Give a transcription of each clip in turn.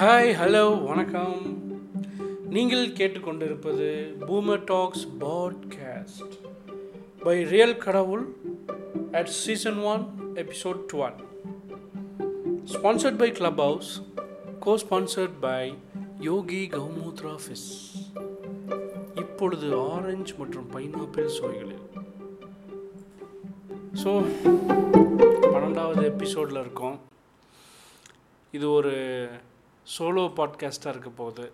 Hi hello வணக்கம். நீங்கள் கேட்டுக்கொண்டிருப்பது boomer talks podcast by real கடவுள் at season one episode twelve sponsored by Clubhouse co sponsored by Yogi Kaumudra fizz இப்பொழுது orange மற்றும் pineapple சுவைகளில் so பன்னெண்டாவது எபிசோடில் இருக்கோம். இது ஒரு சோலோ பாட்காஸ்ட்டாக இருக்க போகுது.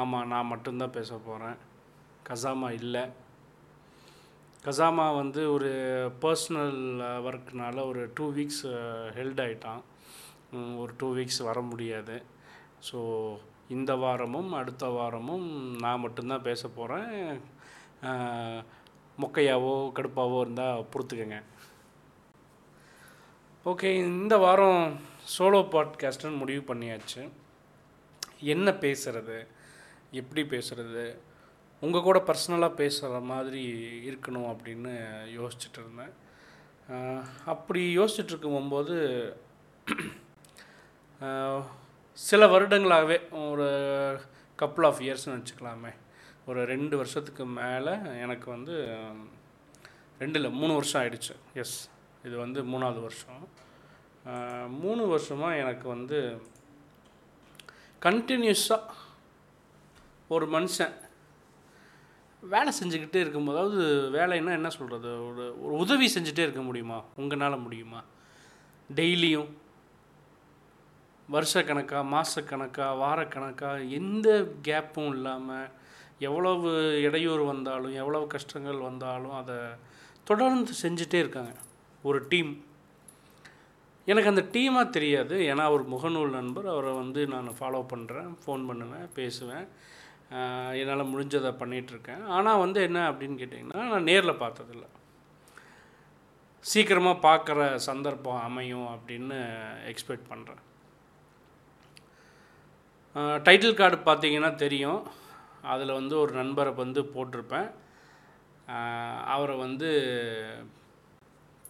ஆமாம் நான் மட்டும்தான் பேச போகிறேன் கசாமா இல்லை. கசாமா வந்து ஒரு பர்சனல் ஒர்க்னால ஒரு டூ வீக்ஸ் ஹெல்ட் ஆகிட்டான் ஒரு டூ வீக்ஸ் வர முடியாது. ஸோ இந்த வாரமும் அடுத்த வாரமும் நான் மட்டும்தான் பேச போகிறேன் மொக்கையாவோ கடுப்பாவோ இருந்தால் பொறுத்துக்கங்க. ஓகே இந்த வாரம் சோலோ பாட்காஸ்ட்னு முடிவு பண்ணியாச்சு. என்ன பேசுகிறது எப்படி பேசுகிறது உங்கள் கூட பர்சனலாக பேசுகிற மாதிரி இருக்கணும் அப்படின்னு யோசிச்சுட்டு இருந்தேன். அப்படி யோசிச்சுட்டு இருக்கும்போது சில வருடங்களாகவே ஒரு கப்புள் ஆஃப் இயர்ஸ்னு வச்சுக்கலாமே. ஒரு ரெண்டு வருஷத்துக்கு மேலே எனக்கு வந்து ரெண்டு இல்லை மூணு வருஷம் ஆயிடுச்சு. எஸ் இது வந்து மூணாவது வருஷம். மூணு வருஷமாக எனக்கு வந்து கண்டினியூஸாக ஒரு மனுஷன் வேலை செஞ்சுக்கிட்டே இருக்கும்போது அதாவது வேலைன்னா என்ன சொல்கிறது ஒரு ஒரு உதவி செஞ்சுட்டே இருக்க முடியுமா? உங்களால் முடியுமா? டெய்லியும் வருஷக்கணக்காக மாதக்கணக்காக வாரக்கணக்காக எந்த கேப்பும் இல்லாமல் எவ்வளவு இடையூறு வந்தாலும் எவ்வளவு கஷ்டங்கள் வந்தாலும் அதை தொடர்ந்து செஞ்சுட்டே இருக்காங்க. ஒரு டீம் எனக்கு அந்த டீமாக தெரியாது. ஏன்னா அவர் முகநூல் நண்பர். அவரை வந்து நான் ஃபாலோ பண்ணுறேன் ஃபோன் பண்ணுவேன் பேசுவேன். என்னால் முடிஞ்சதை பண்ணிகிட்ருக்கேன் ஆனால் வந்து என்ன அப்படின்னு கேட்டிங்கன்னா நான் நேரில் பார்த்ததில்ல. சீக்கிரமாக பார்க்குற சந்தர்ப்பம் அமையும் அப்படின்னு எக்ஸ்பெக்ட் பண்ணுறேன் டைட்டில் கார்டு பார்த்தீங்கன்னா தெரியும். அதில் வந்து ஒரு நண்பரை வந்து போட்டிருப்பேன். அவரை வந்து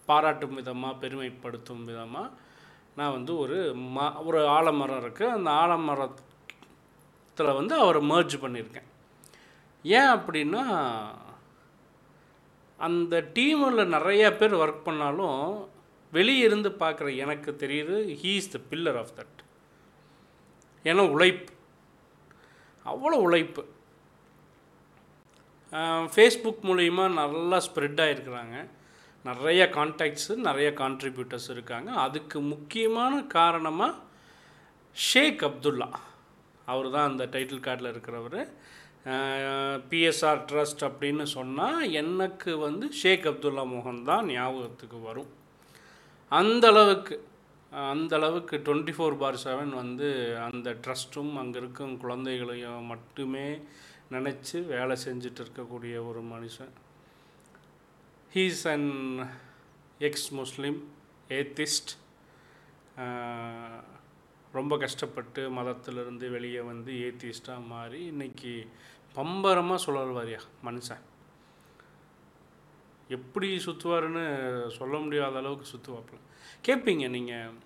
பாராட்டும் விதமாக பெருமைப்படுத்தும் விதமாக நான் வந்து ஒரு ம ஒரு ஆலமரம் இருக்குது அந்த ஆலமரத்தில் வந்து அவரை மர்ஜ் பண்ணியிருக்கேன். ஏன் அப்படின்னா அந்த டீமில் நிறைய பேர் ஒர்க் பண்ணாலும் வெளியே இருந்து பார்க்குற எனக்கு தெரியுது he is the pillar of that ஏன்னா உழைப்பு. அவ்வளோ உழைப்பு. ஃபேஸ்புக் மூலிமா நல்லா ஸ்ப்ரெட் ஆகிருக்கிறாங்க நிறைய கான்டாக்ட்ஸு நிறைய கான்ட்ரிபியூட்டர்ஸ் இருக்காங்க. அதுக்கு முக்கியமான காரணமாக ஷேக் அப்துல்லா. அவர் தான் அந்த டைட்டில் கார்டில் இருக்கிறவர். பிஎஸ்ஆர் ட்ரஸ்ட் அப்படின்னு சொன்னால் எனக்கு வந்து ஷேக் அப்துல்லா மோகன் தான் ஞாபகத்துக்கு வரும். அந்தளவுக்கு அந்தளவுக்கு டுவெண்ட்டி ஃபோர் பார் செவன் வந்து அந்த ட்ரஸ்ட்டும் அங்கே இருக்கும் குழந்தைகளையும் மட்டுமே நினச்சி வேலை செஞ்சுட்டு இருக்கக்கூடிய ஒரு மனுஷன். He's an ex Muslim atheist ரொம்ப கஷ்டப்பட்டு மதத்திலிருந்து வெளியே வந்து ஏத்திஸ்டாக மாறி இன்றைக்கி பம்பரமாக சுழல்வாரியா மனுஷன். எப்படி சுற்றுவாருன்னு சொல்ல முடியாத அளவுக்கு சுற்றுவாப்பில் கேட்பீங்க நீங்கள்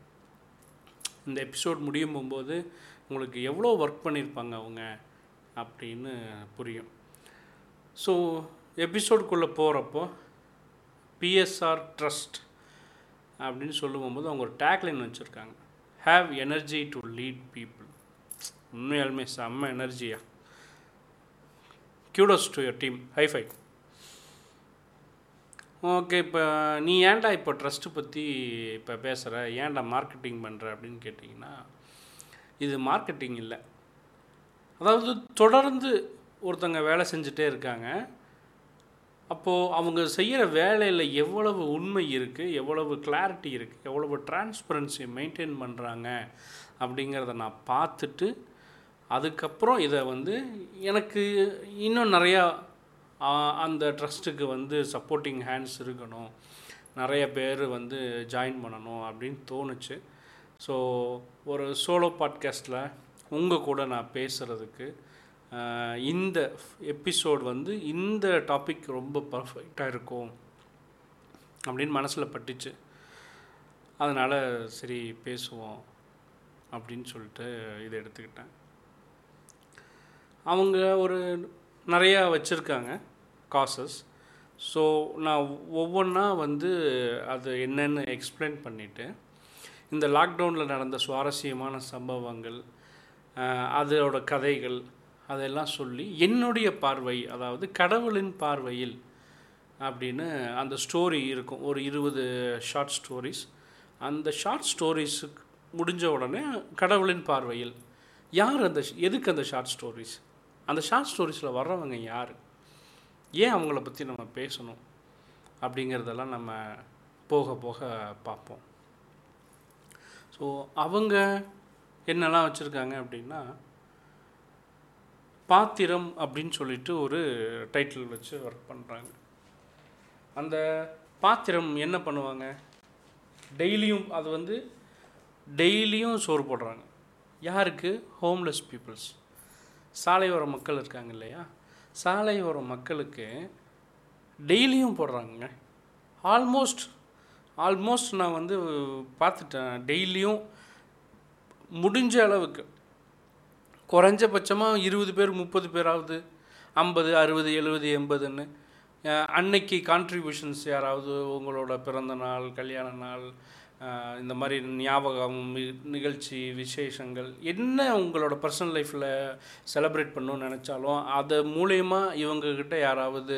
இந்த எபிசோட் முடியும் போகும்போது உங்களுக்கு எவ்வளோ ஒர்க் பண்ணியிருப்பாங்க அவங்க அப்படின்னு புரியும். ஸோ எபிசோடுக்குள்ளே போகிறப்போ பிஎஸ்ஆர் ட்ரஸ்ட் அப்படின்னு சொல்லும்போது அவங்க ஒரு டேக்லைன் வச்சுருக்காங்க. Have energy to lead people உண்மையாலுமே செம்ம எனர்ஜியா kudos to your team hi fi okay இப்போ நீ ஏன்டா இப்போ ட்ரஸ்ட்டு பற்றி இப்போ பேசுகிற ஏன்டா மார்க்கெட்டிங் பண்ணுற அப்படின்னு கேட்டிங்கன்னா இது மார்க்கெட்டிங் இல்லை. அதாவது தொடர்ந்து ஒருத்தங்க வேலை செஞ்சுட்டே இருக்காங்க. அப்போது அவங்க செய்கிற வேலையில் எவ்வளவு உண்மை இருக்குது எவ்வளவு கிளாரிட்டி இருக்குது எவ்வளவு டிரான்ஸ்பரன்சி மெயின்டைன் பண்ணுறாங்க அப்படிங்கிறத நான் பார்த்துட்டு அதுக்கப்புறம் இதை வந்து எனக்கு இன்னும் நிறையா அந்த ட்ரஸ்ட்டுக்கு வந்து சப்போர்ட்டிங் ஹேண்ட்ஸ் இருக்கணும். நிறைய பேர் வந்து ஜாயின் பண்ணணும் அப்படின்னு தோணுச்சு. ஸோ ஒரு சோலோ பாட்காஸ்ட்டில் உங்கள் கூட நான் பேசுகிறதுக்கு இந்த எபிசோட் வந்து இந்த டாபிக் ரொம்ப பர்ஃபெக்டாக இருக்கும் அப்படின்னு மனசில் பட்டுச்சு. அதனால் சரி பேசுவோம் அப்படின்னு சொல்லிட்டு இதை எடுத்துக்கிட்டேன். அவங்க ஒரு நிறையா வச்சுருக்காங்க காசஸ் ஸோ நான் ஒவ்வொன்றா வந்து அது என்னென்னு எக்ஸ்பிளைன் பண்ணிவிட்டு இந்த லாக்டவுனில் நடந்த சுவாரஸ்யமான சம்பவங்கள் அதோட கதைகள் அதெல்லாம் சொல்லி என்னுடைய பார்வை அதாவது கடவுளின் பார்வையில் அப்படின்னு அந்த ஸ்டோரி இருக்கும். ஒரு இருபது ஷார்ட் ஸ்டோரிஸ் அந்த ஷார்ட் ஸ்டோரிஸுக்கு முடிஞ்ச உடனே கடவுளின் பார்வையில். யார் அந்த எதுக்கு அந்த ஷார்ட் ஸ்டோரிஸ் அந்த ஷார்ட் ஸ்டோரிஸில் வர்றவங்க யார்? ஏன் அவங்கள பற்றி நம்ம பேசணும்? அப்படிங்கிறதெல்லாம் நம்ம போக போக பார்ப்போம். ஸோ அவங்க என்னெல்லாம் வச்சுருக்காங்க அப்படின்னா பாத்திரம் அப்படின்னு சொல்லிட்டு ஒரு டைட்டில் வச்சு ஒர்க் பண்ணுறாங்க அந்த பாத்திரம் என்ன பண்ணுவாங்க? டெய்லியும் அது வந்து டெய்லியும் சோறு போடுறாங்க. யாருக்கு? ஹோம்லெஸ் பீப்புள்ஸ் சாலையோர மக்கள் இருக்காங்க இல்லையா? சாலையோர மக்களுக்கு டெய்லியும் போடுறாங்க ஆல்மோஸ்ட் ஆல்மோஸ்ட் நான் வந்து பார்த்துட்டேன். டெய்லியும் முடிஞ்ச அளவுக்கு. குறைஞ்சபட்சமாக இருபது பேர் முப்பது பேராவது ஐம்பது அறுபது எழுபது எண்பதுன்னு. அன்னைக்கு கான்ட்ரிபியூஷன்ஸ் யாராவது உங்களோட பிறந்த நாள் கல்யாண நாள் இந்த மாதிரி ஞாபகம் நிகழ்ச்சி விசேஷங்கள் என்ன உங்களோட பர்சனல் லைஃப்பில் செலப்ரேட் பண்ணணும்னு நினச்சாலும் அது மூலயமா இவங்கக்கிட்ட யாராவது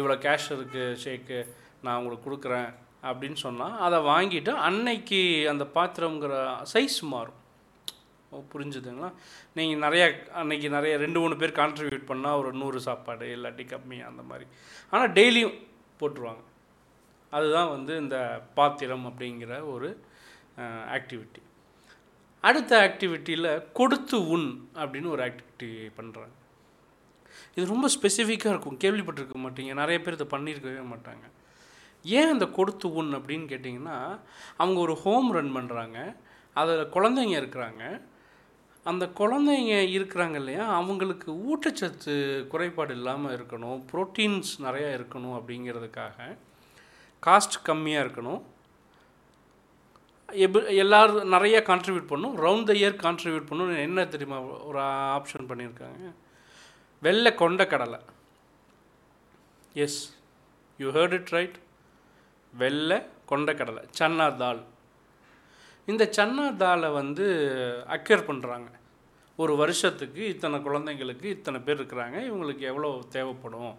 இவ்வளோ கேஷ் இருக்குது ஷேக்கு நான் உங்களுக்கு கொடுக்குறேன் அப்படின்னு சொன்னால் அதை வாங்கிட்டு அன்னைக்கு அந்த பாத்திரங்கிற சைஸ் மாறும். புரிஞ்சுதுங்களா? நீங்கள் நிறையா அன்னைக்கு நிறைய ரெண்டு மூணு பேர் கான்ட்ரிபியூட் பண்ணால் ஒரு நூறு சாப்பாடு இல்லாட்டி கம்மி அந்த மாதிரி. ஆனால் டெய்லியும் போட்டுருவாங்க. அதுதான் வந்து இந்த பாத்திரம் அப்படிங்கிற ஒரு ஆக்டிவிட்டி அடுத்த ஆக்டிவிட்டியில் கொடுத்து உண் அப்படின்னு ஒரு ஆக்டிவிட்டி பண்ணுறாங்க இது ரொம்ப ஸ்பெசிஃபிக்காக இருக்கும். கேள்விப்பட்டிருக்க மாட்டீங்க. நிறைய பேர் இதை பண்ணியிருக்கவே மாட்டாங்க. ஏன் அந்த கொடுத்து உண் அப்படின்னு கேட்டிங்கன்னா அவங்க ஒரு ஹோம் ரன் பண்ணுறாங்க அதில் குழந்தைங்க இருக்கிறாங்க. அந்த குழந்தைங்க இருக்கிறாங்க இல்லையா அவங்களுக்கு ஊட்டச்சத்து குறைபாடு இல்லாமல் இருக்கணும் ப்ரோட்டீன்ஸ் நிறையா இருக்கணும் அப்படிங்கிறதுக்காக காஸ்ட் கம்மியாக இருக்கணும். எப் எல்லோரும் நிறையா கான்ட்ரிபியூட் பண்ணும் ரவுண்ட் த இயர் கான்ட்ரிபியூட் பண்ணும் என்ன தெரியுமா ஒரு ஆப்ஷன் பண்ணியிருக்காங்க? வெள்ளை கொண்ட கடலை. Yes you heard it right வெள்ளை கொண்ட கடலை சன்னா தால் இந்த சன்னா தாலை வந்து அக்யூர் பண்ணுறாங்க ஒரு வருஷத்துக்கு இத்தனை குழந்தைங்களுக்கு இத்தனை பேர் இருக்கிறாங்க இவங்களுக்கு எவ்வளோ தேவைப்படும்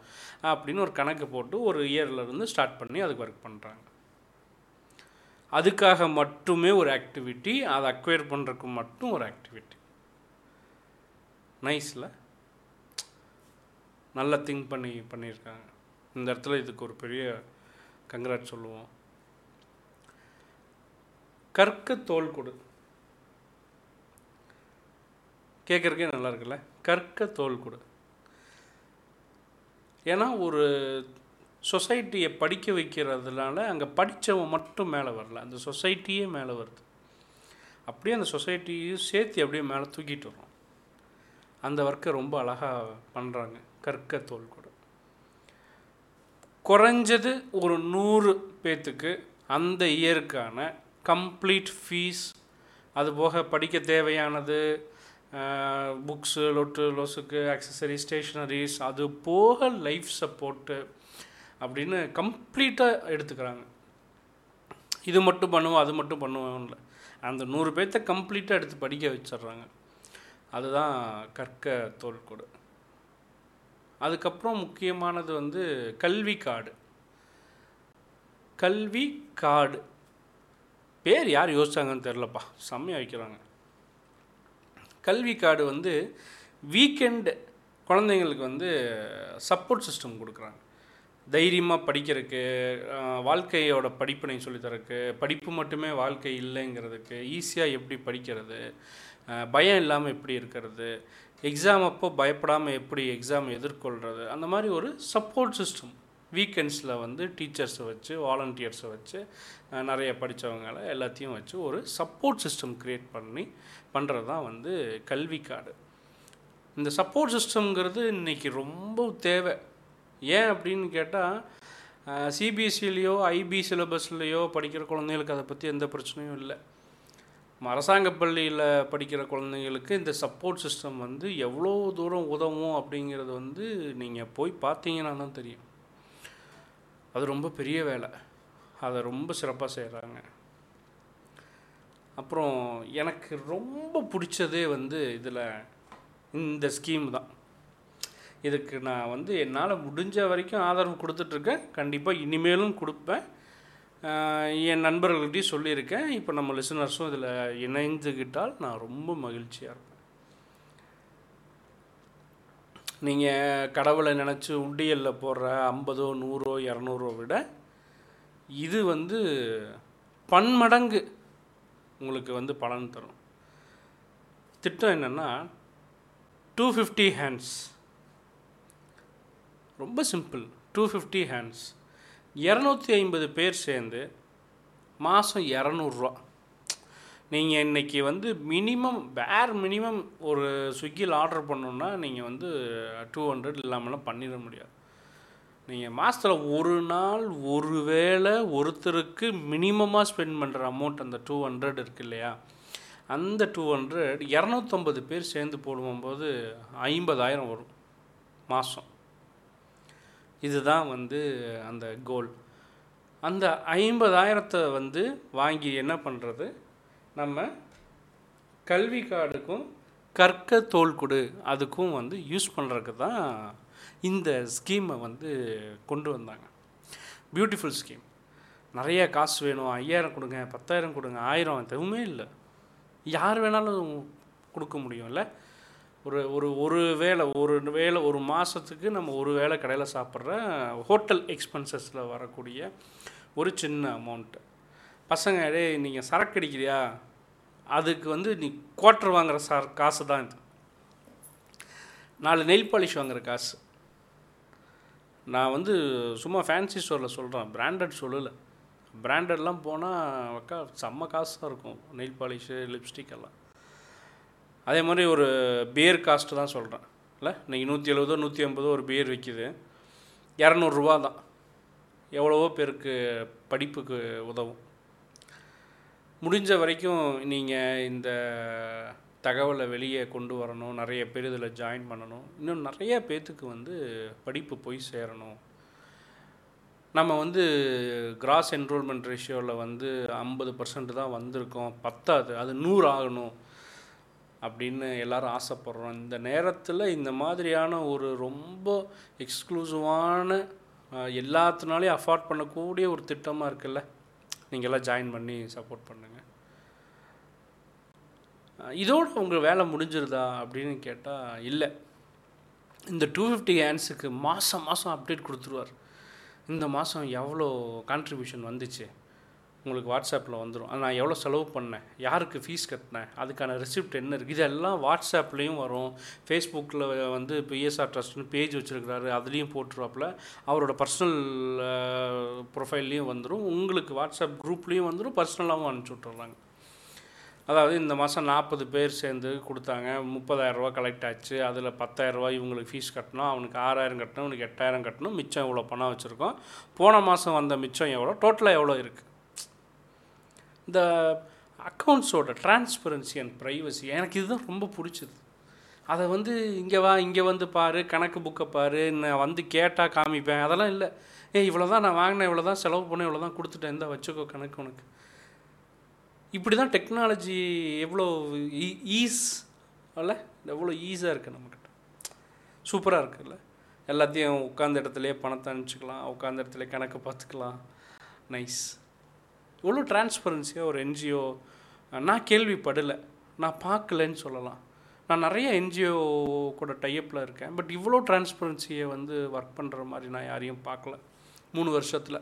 அப்படின்னு ஒரு கணக்கு போட்டு ஒரு இயர்லேருந்து ஸ்டார்ட் பண்ணி அதுக்கு ஒர்க் பண்ணுறாங்க அதுக்காக மட்டுமே ஒரு ஆக்டிவிட்டி அதை அக்வயர் பண்ணுறதுக்கு மட்டும் ஒரு ஆக்டிவிட்டி நைஸில் நல்லா திங்க் பண்ணி பண்ணியிருக்காங்க. இந்த இடத்துல இதுக்கு ஒரு பெரிய கங்க்ராட் சொல்லுவோம். கற்க தோல் கொடு. கேட்குறக்கே நல்லா இருக்குல்ல? கற்க தோல் கொடு. ஏன்னா ஒரு சொசைட்டியை படிக்க வைக்கிறதுனால அங்கே படித்தவன் மட்டும் மேலே வரல. அந்த சொசைட்டியே மேலே வருது. அப்படியே அந்த சொசைட்டியும் சேர்த்து அப்படியே மேலே தூக்கிட்டு வரும். அந்த ஒர்க்கை ரொம்ப அழகாக பண்ணுறாங்க கற்க தோல் கொடு. குறைஞ்சது ஒரு நூறு பேத்துக்கு அந்த இயருக்கான கம்ப்ளீட் ஃபீஸ் அது போக படிக்க தேவையானது புக்ஸு லொட்டு லொசுக்கு அக்சசரி ஸ்டேஷ்னரிஸ் அது போக லைஃப் சப்போர்ட்டு அப்படின்னு கம்ப்ளீட்டாக எடுத்துக்கிறாங்க. இது மட்டும் பண்ணுவோம் அது மட்டும் பண்ணுவோம் இல்லை. அந்த நூறு பேர்த்த கம்ப்ளீட்டாக எடுத்து படிக்க வச்சிடுறாங்க. அதுதான் கற்க தோல்கொடு அதுக்கப்புறம் முக்கியமானது வந்து கல்வி கார்டு. கல்வி கார்டு. பேர் யார் யோசிச்சாங்கன்னு தெரிலப்பா. செம்மையாக வைக்கிறாங்க. கல்வி கார்டு வந்து வீக்கெண்டு குழந்தைங்களுக்கு வந்து சப்போர்ட் சிஸ்டம் கொடுக்குறாங்க. தைரியமாக படிக்கிறதுக்கு வாழ்க்கையோட படிப்பினை சொல்லித்தரக்கு படிப்பு மட்டுமே வாழ்க்கை இல்லைங்கிறதுக்கு ஈஸியாக எப்படி படிக்கிறது பயம் இல்லாமல் எப்படி இருக்கிறது எக்ஸாம் அப்போ பயப்படாமல் எப்படி எக்ஸாம் எதிர்கொள்கிறது அந்த மாதிரி ஒரு சப்போர்ட் சிஸ்டம் வீக்கெண்ட்ஸில் வந்து டீச்சர்ஸை வச்சு வாலண்டியர்ஸை வச்சு நிறைய படித்தவங்கள எல்லாத்தையும் வச்சு ஒரு சப்போர்ட் சிஸ்டம் க்ரியேட் பண்ணி பண்ணுறது தான் வந்து கல்வி கார்டு இந்த சப்போர்ட் சிஸ்டம்ங்கிறது இன்றைக்கி ரொம்ப தேவை. ஏன் அப்படின்னு கேட்டால் சிபிஎஸ்சிலேயோ ஐபி சிலபஸ்லேயோ படிக்கிற குழந்தைகளுக்கு அதை பற்றி எந்த பிரச்சனையும் இல்லை. அரசாங்க பள்ளியில் படிக்கிற குழந்தைங்களுக்கு இந்த சப்போர்ட் சிஸ்டம் வந்து எவ்வளோ தூரம் உதவும் அப்படிங்கிறது வந்து நீங்கள் போய் பார்த்தீங்கன்னா தான் தெரியும். அது ரொம்ப பெரிய வேலை. அதை ரொம்ப சிறப்பாக செய்கிறாங்க அப்புறம் எனக்கு ரொம்ப பிடிச்சதே வந்து இதில் இந்த ஸ்கீம் தான். இதுக்கு நான் வந்து என்னால் முடிஞ்ச வரைக்கும் ஆதரவு கொடுத்துட்ருக்கேன். கண்டிப்பாக இனிமேலும் கொடுப்பேன். என் நண்பர்கள்கிட்டையும் சொல்லியிருக்கேன். இப்போ நம்ம லிசனர்ஸும் இதில் இணைந்துக்கிட்டால் நான் ரொம்ப மகிழ்ச்சியாக இருப்பேன். நீங்கள் கடவுளை நினச்சி உண்டியலில் போடுற ஐம்பதோ நூறோ இரநூறோ விட இது வந்து பன்மடங்கு உங்களுக்கு வந்து பலன் தரும். திட்டம் என்னென்னா டூ ஃபிஃப்டி ஹேண்ட்ஸ் ரொம்ப சிம்பிள். டூ ஃபிஃப்டி ஹேண்ட்ஸ் இரநூத்தி ஐம்பது பேர் சேர்ந்து மாதம் இரநூறுவா. நீங்கள் இன்றைக்கி வந்து மினிமம் வேர் மினிமம் ஒரு ஸ்விக்கியில் ஆர்டர் பண்ணணுன்னா நீங்கள் வந்து டூ ஹண்ட்ரட் இல்லாமலாம் பண்ணிட முடியாது. நீங்கள் மாதத்தில் ஒரு நாள் ஒரு வேளை ஒருத்தருக்கு மினிமமாக ஸ்பெண்ட் பண்ணுற அமௌண்ட் அந்த டூ ஹண்ட்ரட் இருக்கு இல்லையா? அந்த டூ ஹண்ட்ரட் இரநூத்தம்பது பேர் சேர்ந்து போடும்போது ஐம்பதாயிரம் வரும் மாதம் இதுதான் வந்து அந்த கோல் அந்த ஐம்பதாயிரத்தை வந்து வாங்கி என்ன பண்ணுறது நம்ம கல்வி கார்டுக்கும் கற்க தோல் கொடு அதுக்கும் வந்து யூஸ் பண்ணுறதுக்கு தான் இந்த ஸ்கீமை வந்து கொண்டு வந்தாங்க. பியூட்டிஃபுல் ஸ்கீம் நிறைய காசு வேணும் ஐயாயிரம் கொடுங்க பத்தாயிரம் கொடுங்க ஆயிரம் எதுவுமே இல்லை. யார் வேணாலும் கொடுக்க முடியும்ல ஒரு ஒரு ஒரு வேளை ஒரு வேளை ஒரு மாதத்துக்கு நம்ம ஒரு வேளை கடையில் சாப்பிட்ற ஹோட்டல் எக்ஸ்பென்சஸில் வரக்கூடிய ஒரு சின்ன அமௌண்ட்டு. பசங்க டேய் நீங்கள் சரக்கு அடிக்கிறியா? அதுக்கு வந்து நீ குவார்ட்டர் வாங்குற சார் காசு தான் இது. நாலு நெயில் பாலிஷ் வாங்குற காசு. நான் வந்து சும்மா ஃபேன்சி ஸ்டோரில் சொல்கிறேன் பிராண்டட் சொல்லலை. பிராண்டட்லாம் போனால் அக்கா செம்ம காசு தான் இருக்கும். நெயில் பாலிஷு லிப்ஸ்டிக் எல்லாம். அதே மாதிரி ஒரு பியர் காஸ்ட்டு தான் சொல்கிறேன் இல்லை இன்றைக்கி நூற்றி எழுபதோ நூற்றி ஐம்பதோ ஒரு பியர் விற்கிது இரநூறுவா தான். எவ்வளவோ பேருக்கு படிப்புக்கு உதவும். முடிஞ்ச வரைக்கும் நீங்கள் இந்த தகவலை வெளியே கொண்டு வரணும் நிறைய பேர் இதில் ஜாயின் பண்ணணும். இன்னும் நிறைய பேர்த்துக்கு வந்து படிப்பு போய் சேரணும். நம்ம வந்து கிராஸ் என்ரோல்மெண்ட் ரேஷியோவில் வந்து ஐம்பது பர்சன்ட் தான் வந்திருக்கோம். பத்தாது அது நூறு ஆகணும் அப்படின்னு எல்லாரும் ஆசைப்படுறோம். இந்த நேரத்தில் இந்த மாதிரியான ஒரு ரொம்ப எக்ஸ்க்ளூசிவான எல்லாத்தினாலையும் அஃபோர்ட் பண்ணக்கூடிய ஒரு திட்டமாக இருக்குல்ல? நீங்கள் எல்லாம் ஜாயின் பண்ணி சப்போர்ட் பண்ணுங்கள் இதோடு உங்கள் வேலை முடிஞ்சிருதா அப்படின்னு கேட்டால் இல்லை. இந்த டூ ஃபிஃப்டி ஹேண்ட்ஸுக்கு மாதம் மாதம் அப்டேட் கொடுத்துருவார். இந்த மாதம் எவ்வளோ கான்ட்ரிபியூஷன் வந்துச்சு? உங்களுக்கு வாட்ஸ்அப்பில் வந்துடும் நான் எவ்வளோ செலவு பண்ணேன்? யாருக்கு ஃபீஸ் கட்டினேன்? அதுக்கான ரெசிப்ட் என்ன இருக்குது இதெல்லாம் வாட்ஸ்அப்லேயும் வரும். ஃபேஸ்புக்கில் வந்து இப்போ இஎஸ்ஆர் ட்ரஸ்ட்னு பேஜ் வச்சுருக்கிறாரு. அதுலேயும் போட்டுருவாப்பில். அவரோட பர்சனல் ப்ரொஃபைல்லையும் வந்துடும் உங்களுக்கு வாட்ஸ்அப் குரூப்லேயும் வந்துடும் பர்சனலாகவும் அனுப்பிச்சி விட்டுறாங்க அதாவது இந்த மாதம் நாற்பது பேர் சேர்ந்து கொடுத்தாங்க. முப்பதாயிரரூவா கலெக்ட் ஆச்சு. அதில் பத்தாயிரரூவா இவங்களுக்கு ஃபீஸ் கட்டணும். அவனுக்கு ஆறாயிரம் கட்டணும். அவனுக்கு எட்டாயிரம் கட்டணும். மிச்சம் இவ்வளோ பணம் வச்சுருக்கோம். போன மாதம் வந்த மிச்சம் எவ்வளோ டோட்டலாக எவ்வளோ இருக்குது இந்த அக்கௌண்ட்ஸோட டிரான்ஸ்பரன்சி அண்ட் ப்ரைவசி எனக்கு இதுதான் ரொம்ப பிடிச்சது. அதை வந்து இங்கே வா இங்கே வந்து பாரு கணக்கு புக்கை பாரு நான் வந்து கேட்டால் காமிப்பேன். அதெல்லாம் இல்லை. ஏ இவ்வளோ தான் நான் வாங்கினேன் இவ்வளோ தான் செலவு பண்ணேன் இவ்வளோ தான் கொடுத்துட்டேன். இருந்தால் வச்சுக்கோ கணக்கு உனக்கு. இப்படி தான் டெக்னாலஜி எவ்வளோ ஈஸ் e, அல்ல? எவ்வளோ ஈஸியாக இருக்குது நம்மக்கிட்ட சூப்பராக இருக்குல்ல எல்லாத்தையும் உட்காந்த இடத்துலையே பணத்தை அனுப்பிச்சிக்கலாம். உட்காந்த இடத்துல கணக்கு பார்த்துக்கலாம். நைஸ் இவ்வளோ டிரான்ஸ்பரன்சியாக ஒரு என்ஜிஓ நான் கேள்விப்படலை. நான் பார்க்கலன்னு சொல்லலாம். நான் நிறைய என்ஜிஓ கூட டைப்பில் இருக்கேன். பட் இவ்வளோ டிரான்ஸ்பரன்சியை வந்து ஒர்க் பண்ணுற மாதிரி நான் யாரையும் பார்க்கல. மூணு வருஷத்தில்.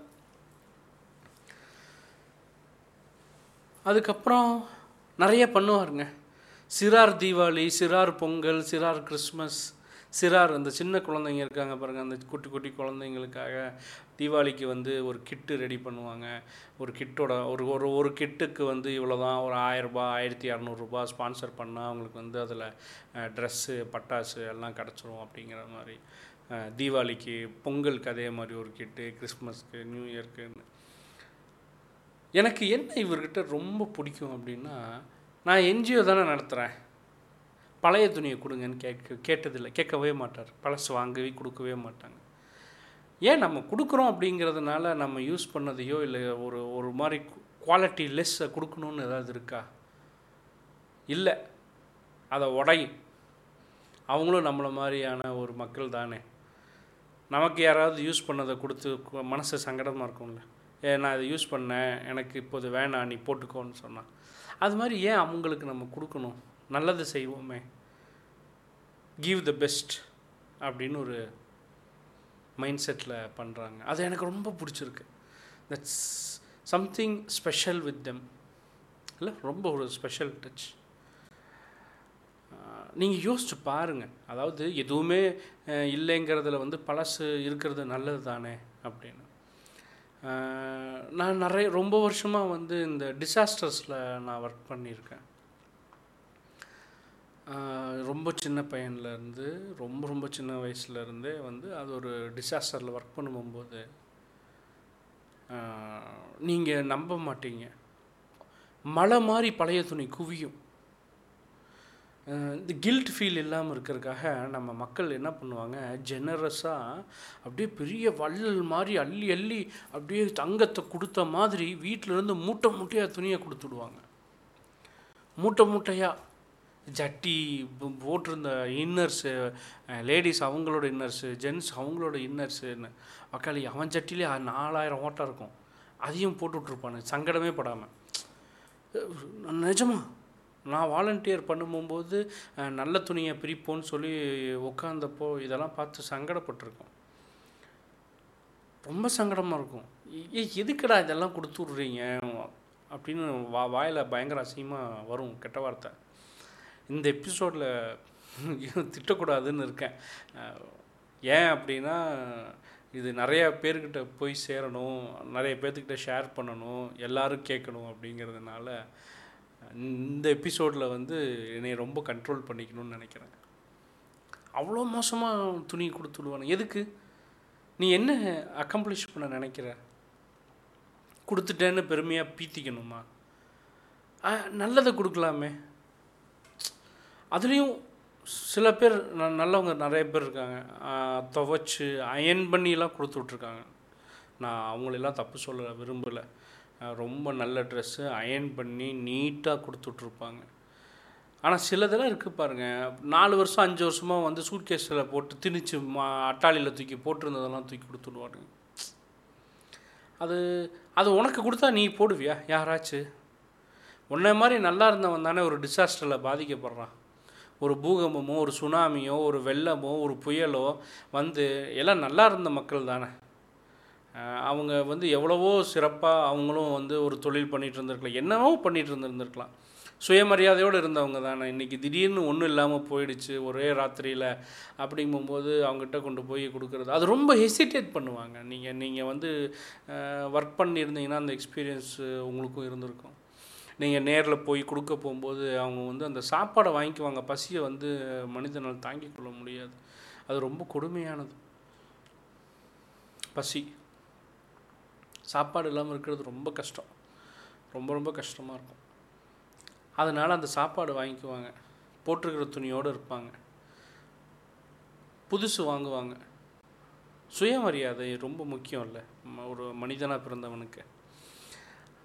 அதுக்கப்புறம் நிறைய பண்ணுவாருங்க. சிறார் தீபாவளி சிறார் பொங்கல் சிறார் கிறிஸ்மஸ் சிறார் அந்த சின்ன குழந்தைங்க இருக்காங்க பாருங்கள் அந்த குட்டி குட்டி குழந்தைங்களுக்காக தீபாவளிக்கு வந்து ஒரு கிட்டு ரெடி பண்ணுவாங்க. ஒரு கிட்டோட ஒரு ஒரு ஒரு கிட்டுக்கு வந்து இவ்வளோ தான் ஒரு ஆயரூபா ஆயிரத்தி இரநூறுபா ஸ்பான்சர் பண்ணால் அவங்களுக்கு வந்து அதில் ட்ரெஸ்ஸு பட்டாசு எல்லாம் கிடச்சிரும் அப்படிங்கிற மாதிரி தீபாவளிக்கு பொங்கலுக்கு அதே மாதிரி ஒரு கிட்டு கிறிஸ்மஸ்க்கு நியூ இயர்க்குன்னு. எனக்கு என்ன இவர்கிட்ட ரொம்ப பிடிக்கும் அப்படின்னா நான் என்ஜிஓ தானே நடத்துகிறேன் பழைய துணியை கொடுங்கன்னு கேட்க கேட்டதில்லை. கேட்கவே மாட்டார். பழசு வாங்கவே கொடுக்கவே மாட்டாங்க. ஏன் நம்ம கொடுக்குறோம் அப்படிங்கிறதுனால நம்ம யூஸ் பண்ணதையோ இல்லை ஒரு ஒரு மாதிரி குவாலிட்டி லெஸ்ஸை கொடுக்கணுன்னு ஏதாவது இருக்கா? இல்லை. அதை உடையும். அவங்களும் நம்மளை மாதிரியான ஒரு மக்கள் தானே. நமக்கு யாராவது யூஸ் பண்ணதை கொடுத்து மனசு சங்கடமாக இருக்கும்ல. நான் இதை யூஸ் பண்ணேன் எனக்கு இப்போது வேணாம் நீ போட்டுக்கோன்னு சொன்னான். அது மாதிரி ஏன் அவங்களுக்கு நம்ம கொடுக்கணும்? நல்லது செய்வோமே. கிவ் த பெஸ்ட் அப்படின்னு ஒரு மைண்ட் செட்டில் பண்ணுறாங்க அது எனக்கு ரொம்ப பிடிச்சிருக்கு. That's something special with them இல்லை ரொம்ப ஒரு ஸ்பெஷல் டச் நீங்கள் யோசிச்சு பாருங்கள் அதாவது எதுவுமே இல்லைங்கிறதுல வந்து பழசு இருக்கிறது நல்லது தானே அப்படின்னு. நான் நிறைய ரொம்ப வருஷமாக வந்து இந்த டிசாஸ்டர்ஸில் நான் ஒர்க் பண்ணியிருக்கேன். ரொம்ப சின்ன பையன்லேருந்து ரொம்ப ரொம்ப சின்ன வயசுலேருந்தே வந்து அது ஒரு டிசாஸ்டரில் ஒர்க் பண்ணும்போது நீங்கள் நம்ப மாட்டீங்க. மழை மாதிரி பழைய துணி குவியும். இந்த கில்ட் ஃபீல் இல்லாமல் இருக்கிறதுக்காக நம்ம மக்கள் என்ன பண்ணுவாங்க? ஜெனரஸாக அப்படியே பெரிய வள்ளல் மாதிரி அள்ளி அள்ளி அப்படியே தங்கத்தை கொடுத்த மாதிரி வீட்டிலேருந்து மூட்டை மூட்டையாக துணியை கொடுத்துடுவாங்க. மூட்டை மூட்டையாக ஜட்டி போட்டிருந்த இன்னர்ஸு லேடிஸ் அவங்களோட இன்னர்ஸு ஜென்ஸ் அவங்களோட இன்னர்ஸுன்னு அக்காளி அவன் ஜட்டிலே நாலாயிரம் ஓட்டம் இருக்கும். அதையும் போட்டு விட்ருப்பானு சங்கடமே படாமல் நிஜமா? நான் வாலண்டியர் பண்ணும்போது நல்ல துணியை பிரிப்போன்னு சொல்லி உட்காந்தப்போ இதெல்லாம் பார்த்து சங்கடப்பட்டிருக்கோம். ரொம்ப சங்கடமாக இருக்கும். ஏ எதுக்குடா இதெல்லாம் கொடுத்து விட்றீங்க அப்படின்னு வா வாயில் பயங்கர அசிங்கமாக வரும் கெட்ட வார்த்தை. இந்த எபிசோடில் திட்டக்கூடாதுன்னு இருக்கேன். ஏன் அப்படின்னா இது நிறையா பேர்கிட்ட போய் சேரணும் நிறைய பேர்த்துக்கிட்ட ஷேர் பண்ணணும் எல்லோரும் கேட்கணும் அப்படிங்கிறதுனால இந்த எபிசோடில் வந்து என்னை ரொம்ப கண்ட்ரோல் பண்ணிக்கணும்னு நினைக்கிறேன். அவ்வளோ மோசமாக துணி கொடுத்துடுவானு எதுக்கு? நீ என்ன அக்கம்ப்ளிஷ் பண்ண நினைக்கிற? கொடுத்துட்டேன்னு பெருமையாக பீத்திக்கணுமா? நல்லதை கொடுக்கலாமே. அதுலேயும் சில பேர் ந- நல்லவங்க நிறைய பேர் இருக்காங்க. துவைச்சி அயன் பண்ணிலாம் கொடுத்து விட்ருக்காங்க நான் அவங்களெல்லாம் தப்பு சொல்ல விரும்பலை. ரொம்ப நல்ல ட்ரெஸ்ஸு அயன் பண்ணி நீட்டாக கொடுத்துட்ருப்பாங்க. ஆனால் சிலதெல்லாம் இருக்குது பாருங்கள் நாலு வருஷம் அஞ்சு வருஷமாக வந்து சூட்கேஸில் போட்டு திணிச்சு மா அட்டாளியில் தூக்கி போட்டிருந்ததெல்லாம் தூக்கி கொடுத்துடுவாருங்க அது அது உனக்கு கொடுத்தா நீ போடுவியா? யாராச்சும் உன்ன மாதிரி நல்லா இருந்தவன் தானே ஒரு டிசாஸ்டரில் பாதிக்கப்படுறான். ஒரு பூகம்பமோ ஒரு சுனாமியோ ஒரு வெள்ளமோ ஒரு புயலோ வந்து எல்லாம் நல்லா இருந்த மக்கள் தானே. அவங்க வந்து எவ்வளவோ சிறப்பாக அவங்களும் வந்து ஒரு தொழில் பண்ணிகிட்டு இருந்திருக்கலாம். என்னவோ பண்ணிகிட்டு இருந்திருந்திருக்கலாம். சுயமரியாதையோடு இருந்தவங்க தானே. இன்றைக்கி திடீர்னு ஒன்றும் இல்லாமல் போயிடுச்சு. ஒரே ராத்திரியில் அப்படிங்கும்போது அவங்ககிட்ட கொண்டு போய் கொடுக்குறது. அது ரொம்ப ஹெசிடேட் பண்ணுவாங்க. நீங்கள் நீங்கள் வந்து ஒர்க் பண்ணியிருந்தீங்கன்னா அந்த எக்ஸ்பீரியன்ஸ் உங்களுக்கும் இருந்திருக்கும். நீங்கள் நேரில் போய் கொடுக்க போகும்போது அவங்க வந்து அந்த சாப்பாடை வாங்கிக்குவாங்க. பசியை வந்து மனிதனால் தாங்கிக் கொள்ள முடியாது. அது ரொம்ப கொடுமையானது. பசி. சாப்பாடு இல்லாமல் இருக்கிறது ரொம்ப கஷ்டம். ரொம்ப ரொம்ப கஷ்டமாக இருக்கும். அதனால் அந்த சாப்பாடு வாங்கிக்குவாங்க. போட்டிருக்கிற துணியோடு இருப்பாங்க. புதுசு வாங்குவாங்க. சுயமரியாதை ரொம்ப முக்கியம் இல்லை. ம- ஒரு மனிதனாக பிறந்தவனுக்கு.